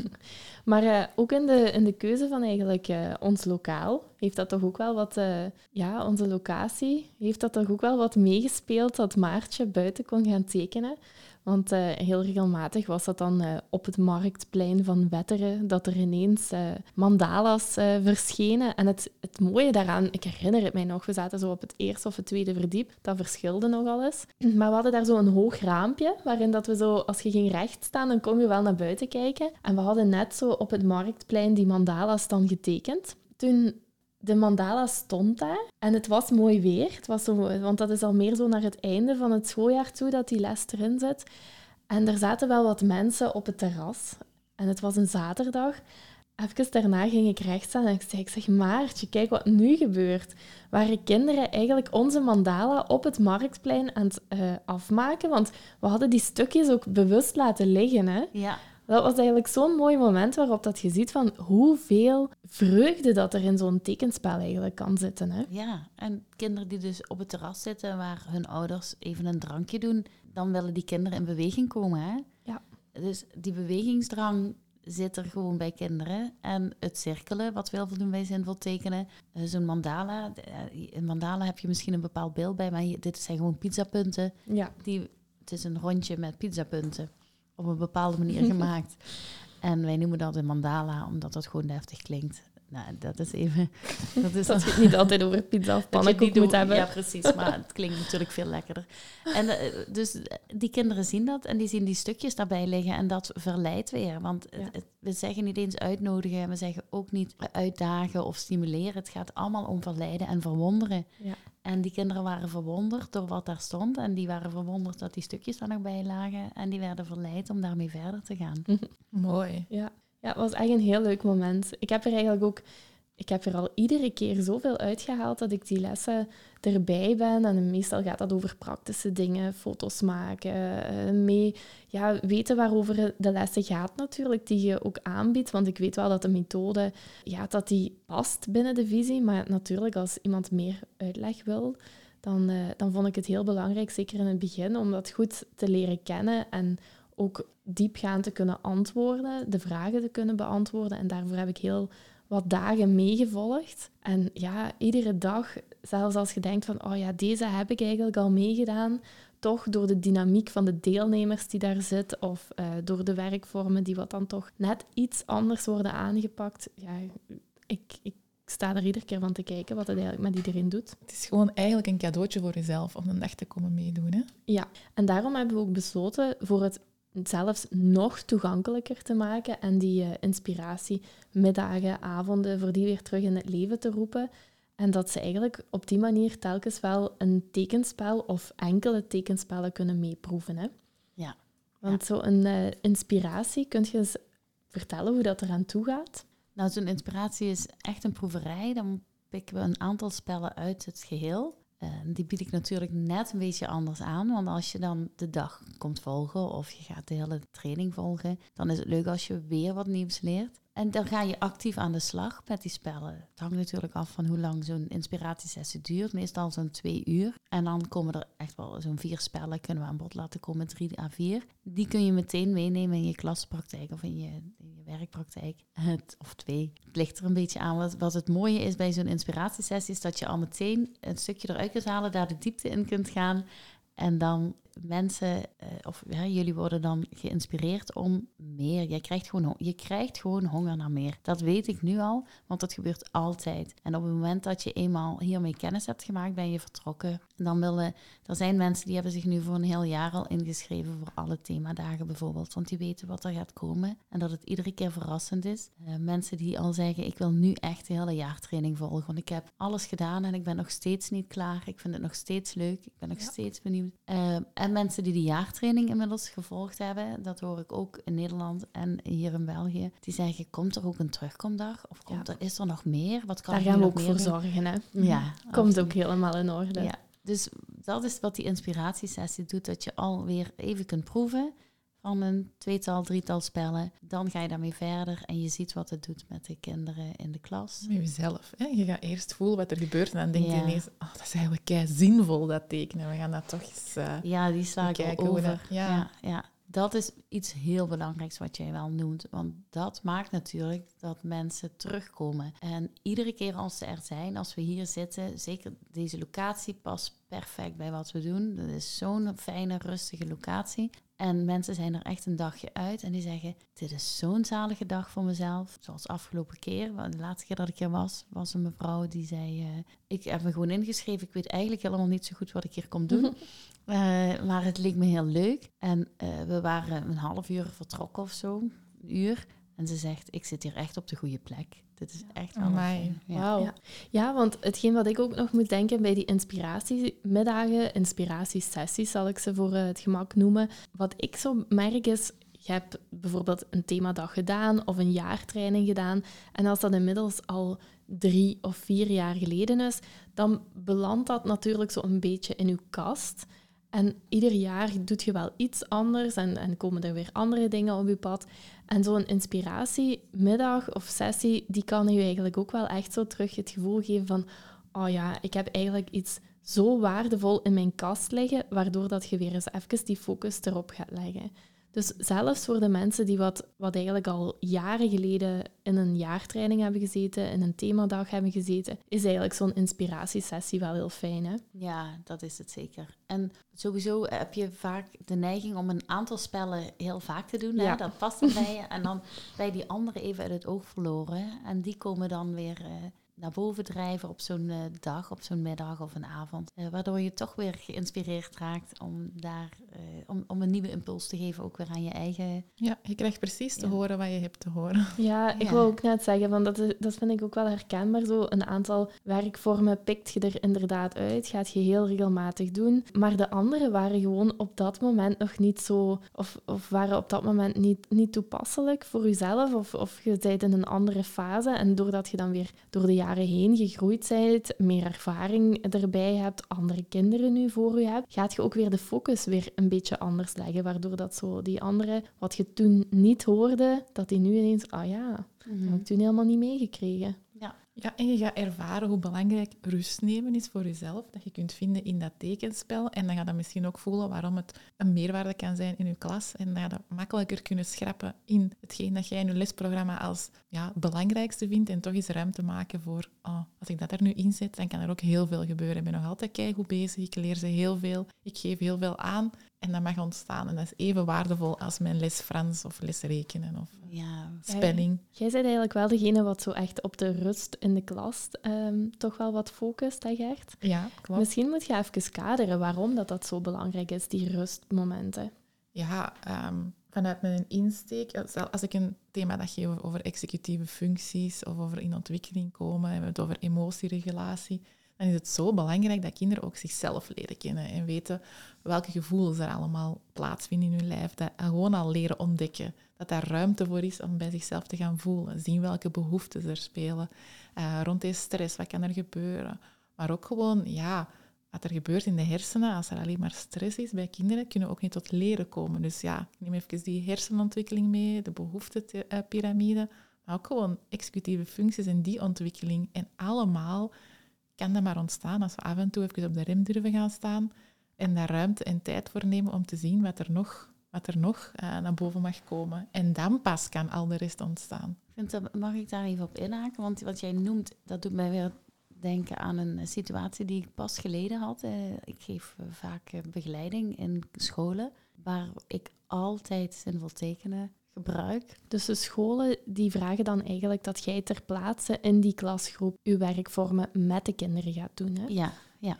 maar uh, ook in de, in de keuze van eigenlijk uh, ons lokaal heeft dat toch ook wel wat, uh, ja, onze locatie, heeft dat toch ook wel wat meegespeeld dat Maartje buiten kon gaan tekenen. Want uh, heel regelmatig was dat dan uh, op het marktplein van Wetteren dat er ineens uh, mandala's verschenen. En het, het mooie daaraan, ik herinner het mij nog, we zaten zo op het eerste of het tweede verdiep. Dat verschilde nogal eens. Maar we hadden daar zo een hoog raampje, waarin dat we zo, als je ging recht staan, dan kon je wel naar buiten kijken. En we hadden net zo op het marktplein die mandala's dan getekend. Toen de mandala stond daar en het was mooi weer. Het was zo, want dat is al meer zo naar het einde van het schooljaar toe dat die les erin zit. En er zaten wel wat mensen op het terras. En het was een zaterdag. Even daarna ging ik recht staan en ik zei, ik zeg Maartje, kijk wat nu gebeurt. Waren kinderen eigenlijk onze mandala op het marktplein aan het uh, afmaken? Want we hadden die stukjes ook bewust laten liggen. Hè? Ja. Dat was eigenlijk zo'n mooi moment waarop dat je ziet van hoeveel vreugde dat er in zo'n tekenspel eigenlijk kan zitten. Hè? Ja, en kinderen die dus op het terras zitten waar hun ouders even een drankje doen, dan willen die kinderen in beweging komen. Hè? Ja. Dus die bewegingsdrang zit er gewoon bij kinderen. En het cirkelen, wat we heel veel doen bij zinvol tekenen. Eh, zo'n mandala. Een eh, mandala heb je misschien een bepaald beeld bij, maar dit zijn gewoon pizzapunten. Ja. Die, het is een rondje met pizzapunten op een bepaalde manier gemaakt. En wij noemen dat een mandala, omdat dat gewoon deftig klinkt. Nou, dat is even... Dat, is dat je het niet altijd over pizza of pannenkoek moet hebben. Ja, precies. Maar het klinkt natuurlijk veel lekkerder. En uh, dus die kinderen zien dat en die zien die stukjes daarbij liggen. En dat verleidt weer. Want het, we zeggen niet eens uitnodigen. We zeggen ook niet uitdagen of stimuleren. Het gaat allemaal om verleiden en verwonderen. Ja. En die kinderen waren verwonderd door wat daar stond. En die waren verwonderd dat die stukjes daar nog bij lagen. En die werden verleid om daarmee verder te gaan. Mooi. Ja. Ja, het was echt een heel leuk moment. Ik heb er eigenlijk ook ik heb er al iedere keer zoveel uitgehaald dat ik die lessen erbij ben. En meestal gaat dat over praktische dingen, foto's maken, eh, mee ja, weten waarover de lessen gaat natuurlijk, die je ook aanbiedt. Want ik weet wel dat de methode, ja, dat die past binnen de visie. Maar natuurlijk, als iemand meer uitleg wil, dan, uh, dan vond ik het heel belangrijk, zeker in het begin, om dat goed te leren kennen en ook diepgaand te kunnen antwoorden, de vragen te kunnen beantwoorden. En daarvoor heb ik heel wat dagen meegevolgd. En ja, iedere dag, zelfs als je denkt van, oh ja, deze heb ik eigenlijk al meegedaan, toch door de dynamiek van de deelnemers die daar zitten of eh, door de werkvormen die wat dan toch net iets anders worden aangepakt, ja, ik, ik sta er iedere keer van te kijken wat het eigenlijk met iedereen doet. Het is gewoon eigenlijk een cadeautje voor jezelf om een dag te komen meedoen. Hè? Ja, en daarom hebben we ook besloten voor het zelfs nog toegankelijker te maken en die uh, inspiratie, middagen, avonden, voor die weer terug in het leven te roepen. En dat ze eigenlijk op die manier telkens wel een tekenspel of enkele tekenspellen kunnen meeproeven. Hè? Ja. Want zo'n uh, inspiratie, kun je eens vertellen hoe dat eraan toe gaat? Nou, zo'n inspiratie is echt een proeverij. Dan pikken we een aantal spellen uit het geheel. Uh, die bied ik natuurlijk net een beetje anders aan. Want als je dan de dag komt volgen of je gaat de hele training volgen, dan is het leuk als je weer wat nieuws leert. En dan ga je actief aan de slag met die spellen. Het hangt natuurlijk af van hoe lang zo'n inspiratiesessie duurt. Meestal zo'n twee uur. En dan komen er echt wel zo'n vier spellen kunnen we aan bod laten komen, drie à vier. Die kun je meteen meenemen in je klaspraktijk of in je, je werkpraktijk. Het, of twee. Het ligt er een beetje aan. Wat, wat het mooie is bij zo'n inspiratiesessie is dat je al meteen een stukje eruit kunt halen, daar de diepte in kunt gaan. En dan mensen, uh, of jullie worden dan geïnspireerd om meer. Je krijgt, gewoon, je krijgt gewoon honger naar meer. Dat weet ik nu al, want dat gebeurt altijd. En op het moment dat je eenmaal hiermee kennis hebt gemaakt, ben je vertrokken. Dan willen, er zijn mensen die hebben zich nu voor een heel jaar al ingeschreven voor alle themadagen bijvoorbeeld. Want die weten wat er gaat komen en dat het iedere keer verrassend is. Uh, mensen die al zeggen, ik wil nu echt de hele jaartraining volgen. Want ik heb alles gedaan en ik ben nog steeds niet klaar. Ik vind het nog steeds leuk. Ik ben nog steeds benieuwd. Uh, en mensen die de jaartraining inmiddels gevolgd hebben, dat hoor ik ook in Nederland en hier in België, die zeggen, komt er ook een terugkomdag? Of komt er, is er nog meer? Wat kan Daar gaan we ook voor zorgen, hè? Ja. Komt ook helemaal in orde. Ja. Dus dat is wat die inspiratiesessie doet, dat je alweer even kunt proeven van een tweetal, drietal spellen. Dan ga je daarmee verder en je ziet wat het doet met de kinderen in de klas. Met jezelf. Hè? Je gaat eerst voelen wat er gebeurt en dan denk je ineens, oh, dat is eigenlijk kei zinvol, dat tekenen. We gaan dat toch eens uh, Ja, die sla ik over. Ja. Ja, dat is iets heel belangrijks wat jij wel noemt. Want dat maakt natuurlijk dat mensen terugkomen. En iedere keer als ze er zijn, als we hier zitten, zeker deze locatie past perfect bij wat we doen. Dat is zo'n fijne, rustige locatie. En mensen zijn er echt een dagje uit en die zeggen: Dit is zo'n zalige dag voor mezelf. Zoals afgelopen keer, de laatste keer dat ik hier was, was een mevrouw die zei: uh, Ik heb me gewoon ingeschreven. Ik weet eigenlijk helemaal niet zo goed wat ik hier kom doen. uh, maar het leek me heel leuk. En uh, we waren een half uur vertrokken of zo, een uur. En ze zegt: Ik zit hier echt op de goede plek. Dit is echt wel Amai. Ja. ja. ja, want hetgeen wat ik ook nog moet denken bij die inspiratiemiddagen, inspiratiesessies zal ik ze voor het gemak noemen. Wat ik zo merk is, je hebt bijvoorbeeld een themadag gedaan of een jaartraining gedaan. En als dat inmiddels al drie of vier jaar geleden is, dan belandt dat natuurlijk zo een beetje in uw kast. En ieder jaar doet je wel iets anders en, en komen er weer andere dingen op je pad. En zo'n inspiratiemiddag of sessie, die kan je eigenlijk ook wel echt zo terug het gevoel geven van, oh ja, ik heb eigenlijk iets zo waardevol in mijn kast liggen, waardoor dat je weer eens even die focus erop gaat leggen. Dus zelfs voor de mensen die wat, wat eigenlijk al jaren geleden in een jaartraining hebben gezeten, in een themadag hebben gezeten, is eigenlijk zo'n inspiratiesessie wel heel fijn. Hè? Ja, dat is het zeker. En sowieso heb je vaak de neiging om een aantal spellen heel vaak te doen. Hè? Ja. Dat past erbij. je. En dan bij die andere even uit het oog verloren. En die komen dan weer... Uh, naar boven drijven op zo'n uh, dag, op zo'n middag of een avond. Uh, waardoor je toch weer geïnspireerd raakt om daar uh, om, om een nieuwe impuls te geven, ook weer aan je eigen. Ja, je krijgt precies te horen wat je hebt te horen. Ja, ik ja. wil ook net zeggen, van dat, dat vind ik ook wel herkenbaar. Zo een aantal werkvormen pikt je er inderdaad uit, gaat je heel regelmatig doen. Maar de andere waren gewoon op dat moment nog niet zo, of, of waren op dat moment niet, niet toepasselijk voor jezelf, of, of je bent in een andere fase. En doordat je dan weer door de jaren heen gegroeid bent, meer ervaring erbij hebt, andere kinderen nu voor je hebt, gaat je ook weer de focus weer een beetje anders leggen, waardoor dat zo die andere, wat je toen niet hoorde, dat die nu ineens, ah ja, dat heb ik toen helemaal niet meegekregen. Ja. En je gaat ervaren hoe belangrijk rust nemen is voor jezelf, dat je kunt vinden in dat tekenspel. En dan ga je misschien ook voelen waarom het een meerwaarde kan zijn in je klas. En dan ga je dat makkelijker kunnen schrappen in hetgeen dat jij in je lesprogramma als ja, belangrijkste vindt. En toch eens ruimte maken voor, oh, Als ik dat er nu inzet, dan kan er ook heel veel gebeuren. Ik ben nog altijd keigoed bezig. Ik leer ze heel veel. Ik geef heel veel aan. En dat mag ontstaan. En dat is even waardevol als mijn les Frans of les rekenen of ja. spelling. Jij bent eigenlijk wel degene wat zo echt op de rust in de klas ehm, toch wel wat focust, hè Gert? Ja, klopt. Misschien moet je even kaderen waarom dat, dat zo belangrijk is, die rustmomenten. Ja, ehm, vanuit mijn insteek, als ik een thema dat geef over executieve functies of over in ontwikkeling komen, hebben we het over emotieregulatie, dan is het zo belangrijk dat kinderen ook zichzelf leren kennen en weten welke gevoelens er allemaal plaatsvinden in hun lijf. Dat gewoon al leren ontdekken. Dat daar ruimte voor is om bij zichzelf te gaan voelen. Zien welke behoeften er spelen. Uh, rond deze stress, wat kan er gebeuren? Maar ook gewoon, ja, wat er gebeurt in de hersenen, als er alleen maar stress is bij kinderen, kunnen we ook niet tot leren komen. Dus ja, ik neem even die hersenontwikkeling mee, de behoeftenpyramide, maar ook gewoon executieve functies en die ontwikkeling. En allemaal kan dat maar ontstaan als we af en toe even op de rem durven gaan staan en daar ruimte en tijd voor nemen om te zien wat er nog, wat er nog uh, naar boven mag komen. En dan pas kan al de rest ontstaan. Mag ik daar even op inhaken? Want wat jij noemt, dat doet mij weer denken aan een situatie die ik pas geleden had. Eh, ik geef eh, vaak begeleiding in scholen, waar ik altijd zinvol tekenen gebruik. Dus de scholen die vragen dan eigenlijk dat jij ter plaatse in die klasgroep je werkvormen met de kinderen gaat doen. Hè? Ja, ja,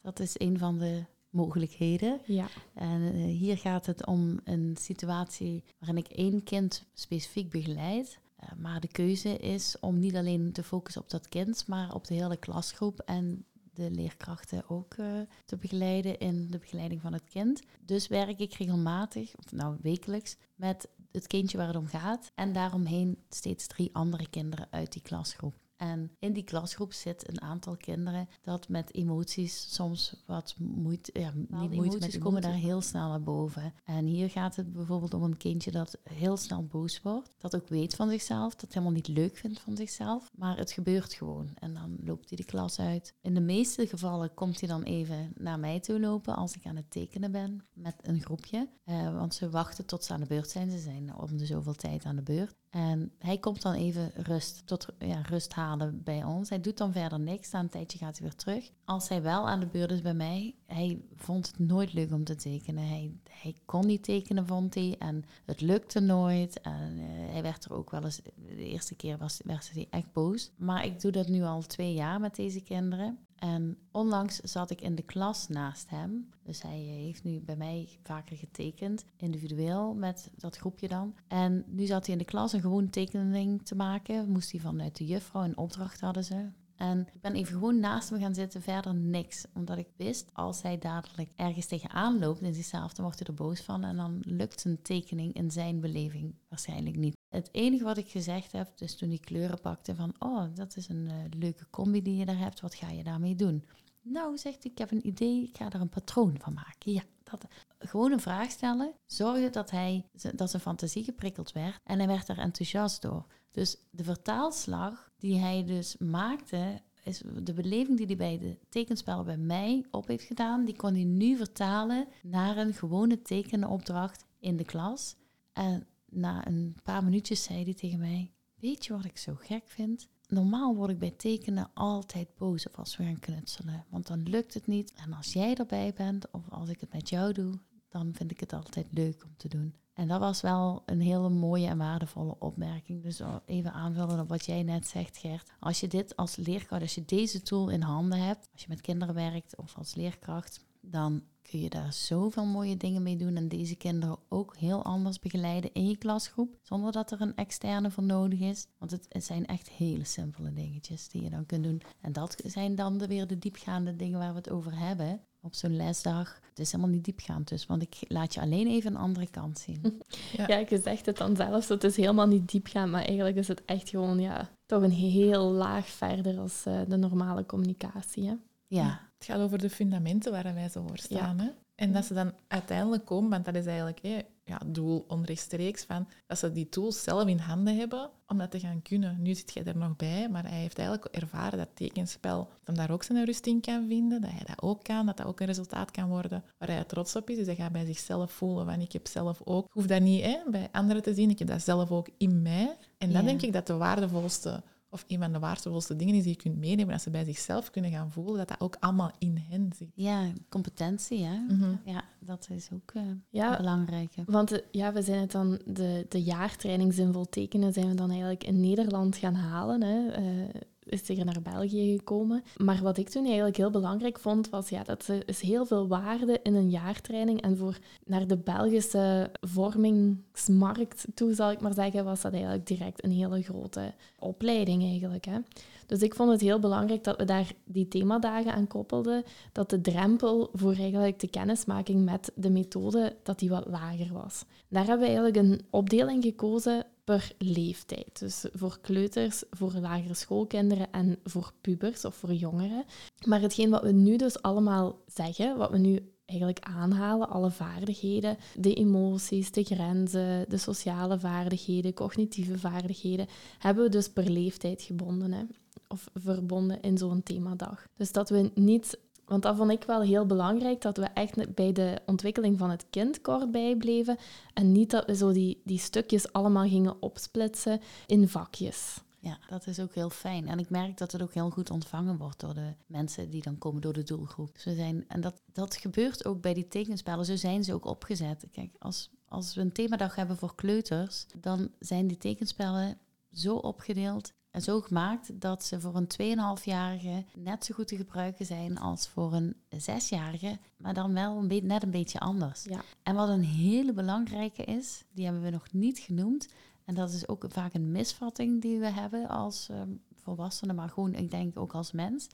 dat is een van de mogelijkheden. Ja. En eh, hier gaat het om een situatie waarin ik één kind specifiek begeleid. Uh, maar de keuze is om niet alleen te focussen op dat kind, maar op de hele klasgroep en de leerkrachten ook uh, te begeleiden in de begeleiding van het kind. Dus werk ik regelmatig, of nou wekelijks, met het kindje waar het om gaat. En daaromheen steeds drie andere kinderen uit die klasgroep. En in die klasgroep zit een aantal kinderen dat met emoties soms wat moeite, ja, niet moeite, met komen daar heel snel naar boven. En hier gaat het bijvoorbeeld om een kindje dat heel snel boos wordt, dat ook weet van zichzelf, dat helemaal niet leuk vindt van zichzelf, maar het gebeurt gewoon. En dan loopt hij de klas uit. In de meeste gevallen komt hij dan even naar mij toe lopen als ik aan het tekenen ben met een groepje, uh, want ze wachten tot ze aan de beurt zijn. Ze zijn om de zoveel tijd aan de beurt. En hij komt dan even rust, tot ja, rust halen bij ons. Hij doet dan verder niks. Na een tijdje gaat hij weer terug. Als hij wel aan de beurt is bij mij, hij vond het nooit leuk om te tekenen. Hij, hij kon niet tekenen, vond hij. En het lukte nooit. En uh, hij werd er ook wel eens, de eerste keer was, werd hij echt boos. Maar ik doe dat nu al twee jaar met deze kinderen. En onlangs zat ik in de klas naast hem. Dus hij heeft nu bij mij vaker getekend, individueel met dat groepje dan. En nu zat hij in de klas een gewoon tekening te maken. Moest hij vanuit de juffrouw een opdracht hadden ze. En ik ben even gewoon naast hem gaan zitten, verder niks. Omdat ik wist, als hij dadelijk ergens tegenaan loopt in zichzelf, dan wordt hij er boos van. En dan lukt zijn tekening in zijn beleving waarschijnlijk niet. Het enige wat ik gezegd heb, dus toen die kleuren pakte van, oh, dat is een uh, leuke combi die je daar hebt, wat ga je daarmee doen? Nou, zegt hij, ik heb een idee, ik ga er een patroon van maken. Ja, dat, gewoon een vraag stellen, zorgen dat, hij, dat zijn fantasie geprikkeld werd en hij werd er enthousiast door. Dus de vertaalslag die hij dus maakte, is de beleving die hij bij de tekenspel bij mij op heeft gedaan, die kon hij nu vertalen naar een gewone tekenopdracht in de klas. En na een paar minuutjes zei hij tegen mij: Weet je wat ik zo gek vind? Normaal word ik bij tekenen altijd boos of als we gaan knutselen, want dan lukt het niet. En als jij erbij bent of als ik het met jou doe, dan vind ik het altijd leuk om te doen. En dat was wel een hele mooie en waardevolle opmerking. Dus even aanvullen op wat jij net zegt, Gert. Als je dit als leerkracht, als je deze tool in handen hebt, als je met kinderen werkt of als leerkracht, dan kun je daar zoveel mooie dingen mee doen en deze kinderen ook heel anders begeleiden in je klasgroep, zonder dat er een externe voor nodig is. Want het, zijn echt hele simpele dingetjes die je dan kunt doen. En dat zijn dan weer de diepgaande dingen waar we het over hebben op zo'n lesdag. Het is helemaal niet diepgaand dus, want ik laat je alleen even een andere kant zien. Ja, ja je zegt het dan zelfs, het is helemaal niet diepgaand, maar eigenlijk is het echt gewoon ja, toch een heel laag verder als uh, de normale communicatie. Hè? Ja. Het gaat over de fundamenten waar wij zo voor staan. Hè? En dat ze dan uiteindelijk komen, want dat is eigenlijk hé, ja, doel onrechtstreeks, van, dat ze die tools zelf in handen hebben om dat te gaan kunnen. Nu zit jij er nog bij, maar hij heeft eigenlijk ervaren dat tekenspel, hem daar ook zijn rust in kan vinden, dat hij dat ook kan, dat dat ook een resultaat kan worden waar hij trots op is. Dus hij gaat bij zichzelf voelen van ik heb zelf ook, ik hoef dat niet hè, bij anderen te zien, ik heb dat zelf ook in mij. En dat denk ik dat de waardevolste of een van de waardevolste dingen is die je kunt meenemen als ze bij zichzelf kunnen gaan voelen, dat dat ook allemaal in hen zit. Ja, competentie, hè? Mhm. Ja, dat is ook eh Ja, belangrijk. Want eh, ja, we zijn het dan, de, de jaartraining zinvol tekenen zijn we dan eigenlijk in Nederland gaan halen. Hè. Eh, is tegen naar België gekomen. Maar wat ik toen eigenlijk heel belangrijk vond, was ja, dat er is heel veel waarde in een jaartraining. En voor naar de Belgische vormingsmarkt toe, zal ik maar zeggen, was dat eigenlijk direct een hele grote opleiding eigenlijk. Hè. Dus ik vond het heel belangrijk dat we daar die themadagen aan koppelden, dat de drempel voor eigenlijk de kennismaking met de methode, dat die wat lager was. Daar hebben we eigenlijk een opdeling gekozen per leeftijd. Dus voor kleuters, voor lagere schoolkinderen en voor pubers of voor jongeren. Maar hetgeen wat we nu dus allemaal zeggen, wat we nu eigenlijk aanhalen, alle vaardigheden, de emoties, de grenzen, de sociale vaardigheden, cognitieve vaardigheden, hebben we dus per leeftijd gebonden. Hè? Of verbonden in zo'n themadag. Dus dat we niet want dat vond ik wel heel belangrijk, dat we echt bij de ontwikkeling van het kind kort bijbleven en niet dat we zo die, die stukjes allemaal gingen opsplitsen in vakjes. Ja, dat is ook heel fijn. En ik merk dat het ook heel goed ontvangen wordt door de mensen die dan komen door de doelgroep. We zijn, en dat, dat gebeurt ook bij die tekenspellen. Zo zijn ze ook opgezet. Kijk, als, als we een themadag hebben voor kleuters, dan zijn die tekenspellen zo opgedeeld en zo gemaakt dat ze voor een 2,5-jarige net zo goed te gebruiken zijn als voor een 6-jarige, maar dan wel een beetje, net een beetje anders. Ja. En wat een hele belangrijke is, die hebben we nog niet genoemd, en dat is ook vaak een misvatting die we hebben als ehm, volwassenen, maar gewoon, ik denk ook als mens.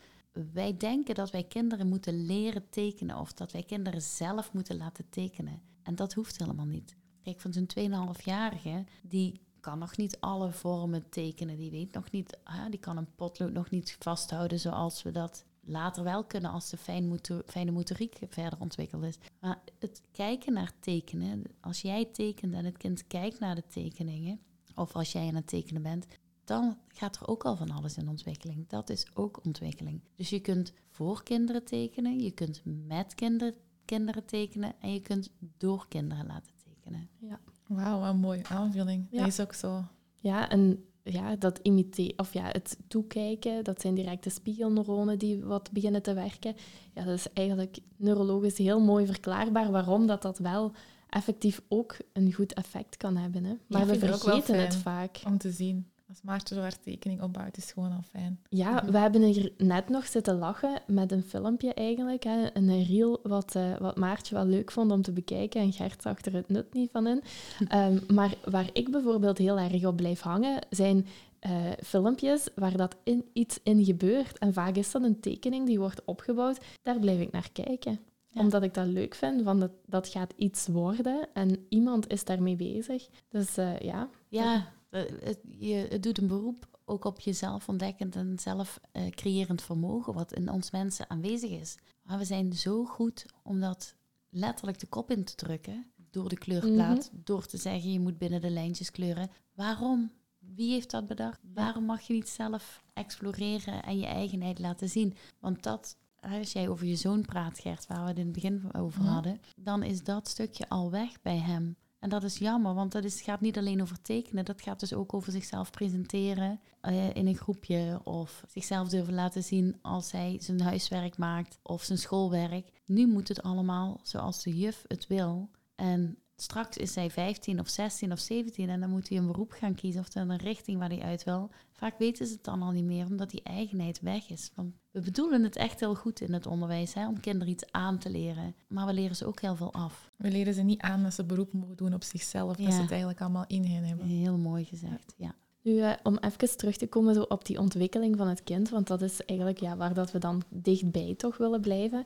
Wij denken dat wij kinderen moeten leren tekenen of dat wij kinderen zelf moeten laten tekenen. En dat hoeft helemaal niet. Kijk, van zo'n 2,5-jarige, die kan nog niet alle vormen tekenen. Die weet nog niet, die kan een potlood nog niet vasthouden zoals we dat later wel kunnen als de fijne motoriek verder ontwikkeld is. Maar het kijken naar tekenen, als jij tekent en het kind kijkt naar de tekeningen, of als jij aan het tekenen bent, dan gaat er ook al van alles in ontwikkeling. Dat is ook ontwikkeling. Dus je kunt voor kinderen tekenen, je kunt met kinderen, kinderen tekenen en je kunt door kinderen laten tekenen. Ja, Wauw, wat een mooie aanvulling. Ja. Dat is ook zo. ja en ja, dat imite of ja, het toekijken, dat zijn directe spiegelneuronen die wat beginnen te werken. Ja, dat is eigenlijk neurologisch heel mooi verklaarbaar waarom dat, dat wel effectief ook een goed effect kan hebben. Hè. Maar we vergeten het vaak. Om te zien. Als Maartje zo haar tekening opbouwt, is gewoon al fijn. Ja, Mhm. we hebben hier net nog zitten lachen met een filmpje eigenlijk. Hè. Een reel wat, eh, wat Maartje wel leuk vond om te bekijken. En Gert zag er het nut niet van in. Ehm, maar waar ik bijvoorbeeld heel erg op blijf hangen, zijn eh, filmpjes waar dat in, iets in gebeurt. En vaak is dat een tekening die wordt opgebouwd. Daar blijf ik naar kijken. Ja. Omdat ik dat leuk vind, van dat, dat gaat iets worden en iemand is daarmee bezig. Dus eh, ja, Ja, het, je, het doet een beroep ook op jezelf ontdekkend en zelf eh, creërend vermogen, wat in ons mensen aanwezig is. Maar we zijn zo goed om dat letterlijk de kop in te drukken, door de kleurplaat, door te zeggen je moet binnen de lijntjes kleuren. Waarom? Wie heeft dat bedacht? Waarom mag je niet zelf exploreren en je eigenheid laten zien? Want dat, als jij over je zoon praat, Gert, waar we het in het begin over hadden, dan is dat stukje al weg bij hem. En dat is jammer, want dat is, gaat niet alleen over tekenen. Dat gaat dus ook over zichzelf presenteren eh, in een groepje. Of zichzelf durven laten zien als hij zijn huiswerk maakt of zijn schoolwerk. Nu moet het allemaal zoals de juf het wil. En straks is hij 15 of 16 of 17 en dan moet hij een beroep gaan kiezen of dan een richting waar hij uit wil. Vaak weten ze het dan al niet meer, omdat die eigenheid weg is. Want we bedoelen het echt heel goed in het onderwijs, hè, om kinderen iets aan te leren. Maar we leren ze ook heel veel af. We leren ze niet aan dat ze beroep mogen doen op zichzelf. Dat ze het eigenlijk allemaal in hen hebben. Heel mooi gezegd, ja. Nu, eh, om even terug te komen zo op die ontwikkeling van het kind, want dat is eigenlijk ja, waar dat we dan dichtbij toch willen blijven.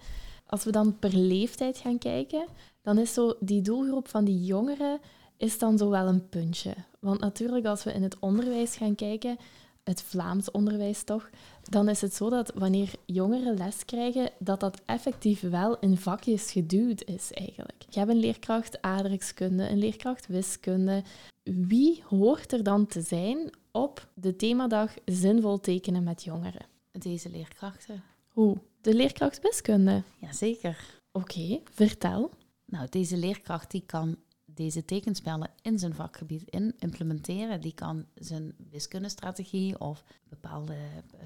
Als we dan per leeftijd gaan kijken, dan is zo die doelgroep van die jongeren is dan zo wel een puntje. Want natuurlijk, als we in het onderwijs gaan kijken, het Vlaams onderwijs toch, dan is het zo dat wanneer jongeren les krijgen, dat dat effectief wel in vakjes geduwd is eigenlijk. Je hebt een leerkracht aardrijkskunde, een leerkracht wiskunde. Wie hoort er dan te zijn op de themadag zinvol tekenen met jongeren? Deze leerkrachten. Hoe? De leerkracht wiskunde. Jazeker. Oké, vertel. Nou, deze leerkracht die kan deze tekenspellen in zijn vakgebied in implementeren. Die kan zijn wiskundestrategie of bepaalde... Uh,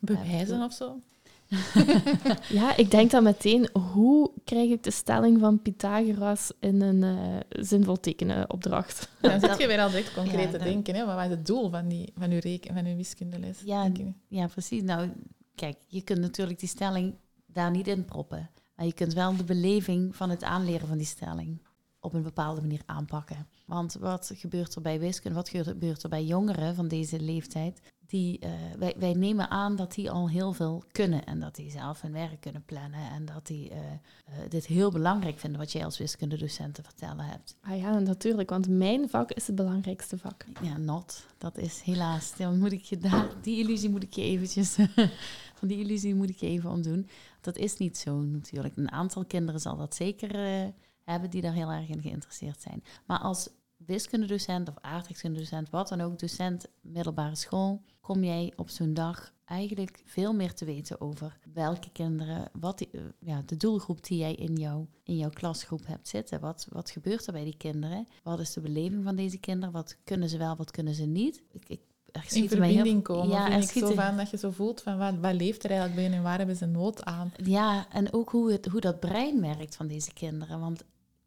Bewijzen of zo? ja, ik denk dan meteen, hoe krijg ik de stelling van Pythagoras in een uh, zinvol tekenopdracht? Dan zit je weer al direct concreet te denken. Hè? Wat is het doel van, die, van, uw, reken, van uw wiskundeles? Ja, ja, precies. Nou, kijk, je kunt natuurlijk die stelling daar niet in proppen. Maar je kunt wel de beleving van het aanleren van die stelling op een bepaalde manier aanpakken. Want wat gebeurt er bij wiskunde, wat gebeurt er bij jongeren van deze leeftijd? Die, uh, wij, wij, nemen aan dat die al heel veel kunnen en dat die zelf hun werk kunnen plannen en dat die uh, uh, dit heel belangrijk vinden wat jij als wiskundedocent te vertellen hebt. Ah ja, natuurlijk, want mijn vak is het belangrijkste vak. Ja, not. Dat is helaas. Dan moet ik je daar, die illusie moet ik je eventjes, van die illusie moet ik je even ontdoen. Dat is niet zo natuurlijk. Een aantal kinderen zal dat zeker hebben die daar heel erg in geïnteresseerd zijn. Maar als wiskundedocent of aardrijkskundedocent, wat dan ook, docent middelbare school, kom jij op zo'n dag eigenlijk veel meer te weten over welke kinderen, wat die, eh, ja, de doelgroep die jij in, jou, in jouw klasgroep hebt zitten. Wat, wat gebeurt er bij die kinderen? Wat is de beleving van deze kinderen? Wat kunnen ze wel, wat kunnen ze niet? Ik, ik in verbinding komen. Ja, vind ik zo van dat je zo voelt van wat, wat leeft er eigenlijk binnen en waar hebben ze nood aan. Ja, en ook hoe, het, hoe dat brein werkt van deze kinderen. Want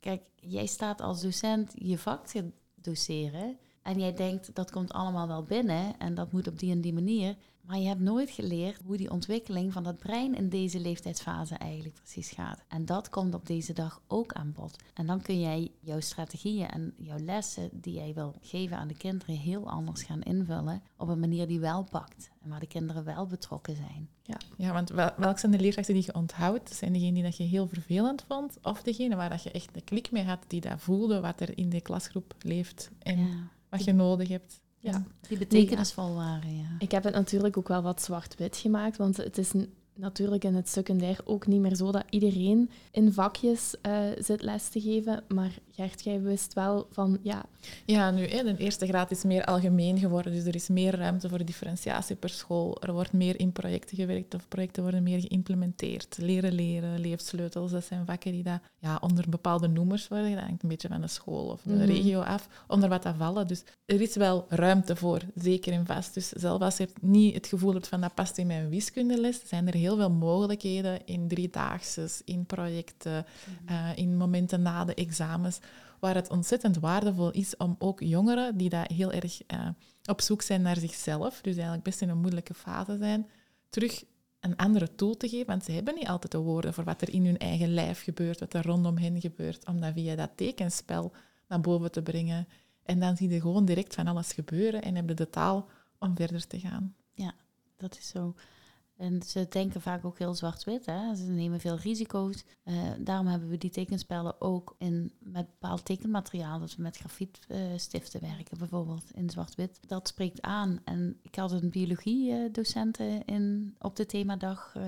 Kijk, jij staat als docent je vak te doceren. En jij denkt dat komt allemaal wel binnen en dat moet op die en die manier. Maar je hebt nooit geleerd hoe die ontwikkeling van dat brein in deze leeftijdsfase eigenlijk precies gaat. En dat komt op deze dag ook aan bod. En dan kun jij jouw strategieën en jouw lessen die jij wil geven aan de kinderen heel anders gaan invullen. Op een manier die wel pakt en waar de kinderen wel betrokken zijn. Ja, ja want wel, welke zijn de leerkrachten die je onthoudt? Zijn degenen die dat je heel vervelend vond? Of degene waar dat je echt de klik mee had, die dat voelde wat er in de klasgroep leeft en wat je nodig hebt? Ja. Die betekenisvol waren, ja. Ik heb het natuurlijk ook wel wat zwart-wit gemaakt, want het is natuurlijk in het secundair ook niet meer zo dat iedereen in vakjes uh, zit les te geven. Maar Gert, jij wist wel van, ja... Ja, nu, de eerste graad is meer algemeen geworden, dus er is meer ruimte voor differentiatie per school. Er wordt meer in projecten gewerkt of projecten worden meer geïmplementeerd. Leren leren, leefsleutels, dat zijn vakken die dat, ja, onder bepaalde noemers worden. Dat hangt een beetje van de school of de mhm. regio af, onder wat dat vallen. Dus er is wel ruimte voor, zeker en vast. Dus zelfs als je niet het gevoel hebt van dat past in mijn wiskundeles, zijn er heel veel mogelijkheden in driedaagse, in projecten, mhm. eh, in momenten na de examens, waar het ontzettend waardevol is om ook jongeren die daar heel erg uh, op zoek zijn naar zichzelf, dus eigenlijk best in een moeilijke fase zijn, terug een andere tool te geven, want ze hebben niet altijd de woorden voor wat er in hun eigen lijf gebeurt, wat er rondom hen gebeurt, om dat via dat tekenspel naar boven te brengen. En dan zie je gewoon direct van alles gebeuren en hebben de taal om verder te gaan. Ja, dat is zo. En ze denken vaak ook heel zwart-wit. Ze nemen veel risico's. Uh, daarom hebben we die tekenspellen ook in, met bepaald tekenmateriaal. Dus met graffietstiften uh, werken bijvoorbeeld in zwart-wit. Dat spreekt aan. En ik had een biologie-docent in, op de themadag uh,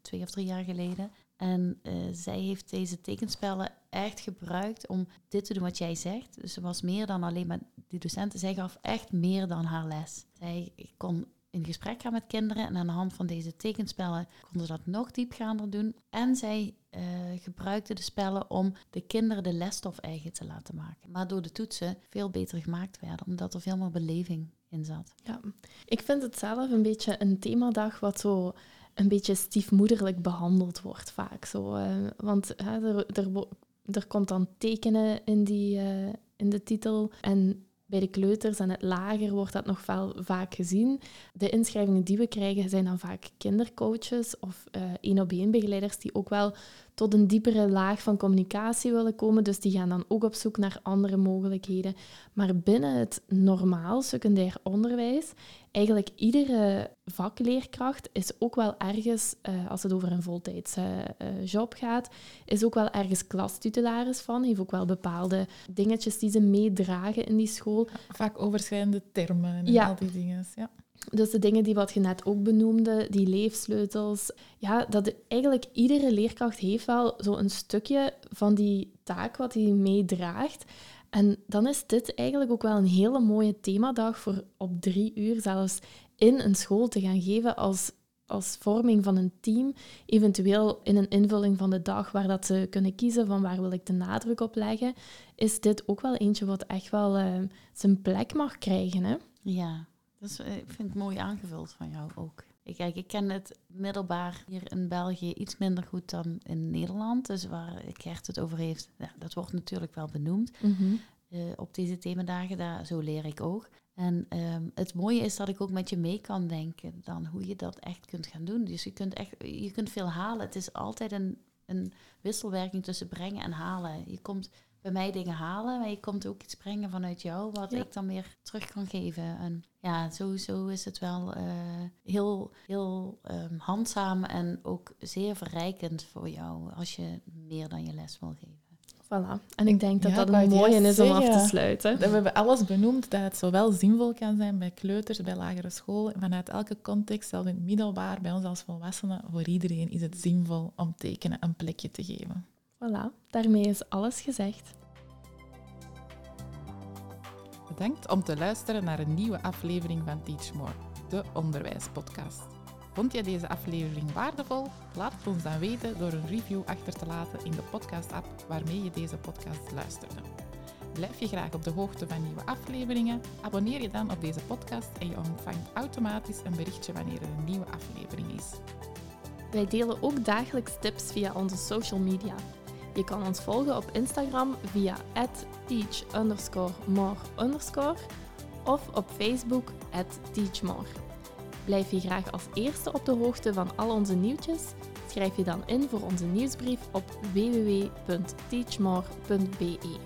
twee of drie jaar geleden. En zij heeft deze tekenspellen echt gebruikt om dit te doen wat jij zegt. Dus ze was meer dan alleen maar die docenten. Zij gaf echt meer dan haar les. Zij kon in gesprek gaan met kinderen. En aan de hand van deze tekenspellen konden ze dat nog diepgaander doen. En zij uh, gebruikten de spellen om de kinderen de lesstof eigen te laten maken. Maar door de toetsen veel beter gemaakt werden, omdat er veel meer beleving in zat. Ja, ik vind het zelf een beetje een themadag wat zo een beetje stiefmoederlijk behandeld wordt vaak. Zo, uh, want er, er, komt dan tekenen in, die, uh, in de titel. En bij de kleuters en het lager wordt dat nog wel vaak gezien. De inschrijvingen die we krijgen zijn dan vaak kindercoaches of één op één begeleiders die ook wel tot een diepere laag van communicatie willen komen. Dus die gaan dan ook op zoek naar andere mogelijkheden. Maar binnen het normaal secundair onderwijs, eigenlijk iedere vakleerkracht is ook wel ergens, uh, als het over een voltijdse uh, job gaat, is ook wel ergens klastitularis van. Heeft ook wel bepaalde dingetjes die ze meedragen in die school. Vaak overschrijdende termen en ja. al die dingen. Ja. Dus de dingen die wat je net ook benoemde, die leefsleutels. Ja, dat eigenlijk iedere leerkracht heeft wel zo'n stukje van die taak wat hij meedraagt. En dan is dit eigenlijk ook wel een hele mooie themadag voor op drie uur zelfs in een school te gaan geven als als vorming van een team, eventueel in een invulling van de dag waar dat ze kunnen kiezen van waar wil ik de nadruk op leggen, is dit ook wel eentje wat echt wel uh, zijn plek mag krijgen. Hè? Ja, dat is, ik vind het mooi aangevuld van jou ook. Ik, kijk, ik ken het middelbaar hier in België iets minder goed dan in Nederland. Dus waar Gert het over heeft, ja, dat wordt natuurlijk wel benoemd. Mm op deze themadagen, daar, zo leer ik ook. En ehm, het mooie is dat ik ook met je mee kan denken dan hoe je dat echt kunt gaan doen. Dus je kunt, echt, je kunt veel halen. Het is altijd een, een wisselwerking tussen brengen en halen. Je komt bij mij dingen halen, maar je komt ook iets brengen vanuit jou, wat ik dan meer terug kan geven. En ja, sowieso is het wel uh, heel, heel um, handzaam en ook zeer verrijkend voor jou als je meer dan je les wil geven. Voilà. En ik denk dat dat een mooie is om af te sluiten. We hebben alles benoemd dat het zowel zinvol kan zijn bij kleuters, bij lagere school, vanuit elke context, zelfs in het middelbaar, bij ons als volwassenen, voor iedereen is het zinvol om tekenen een plekje te geven. Voilà, daarmee is alles gezegd. Bedankt om te luisteren naar een nieuwe aflevering van Teach More, de onderwijspodcast. Vond je deze aflevering waardevol? Laat het ons dan weten door een review achter te laten in de podcast-app waarmee je deze podcast luisterde. Blijf je graag op de hoogte van nieuwe afleveringen? Abonneer je dan op deze podcast en je ontvangt automatisch een berichtje wanneer er een nieuwe aflevering is. Wij delen ook dagelijks tips via onze social media. Je kan ons volgen op Instagram via teach_more_, of op Facebook teachmore. Blijf je graag als eerste op de hoogte van al onze nieuwtjes? Schrijf je dan in voor onze nieuwsbrief op www.teachmore.be.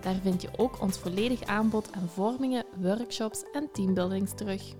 Daar vind je ook ons volledig aanbod aan vormingen, workshops en teambuildings terug.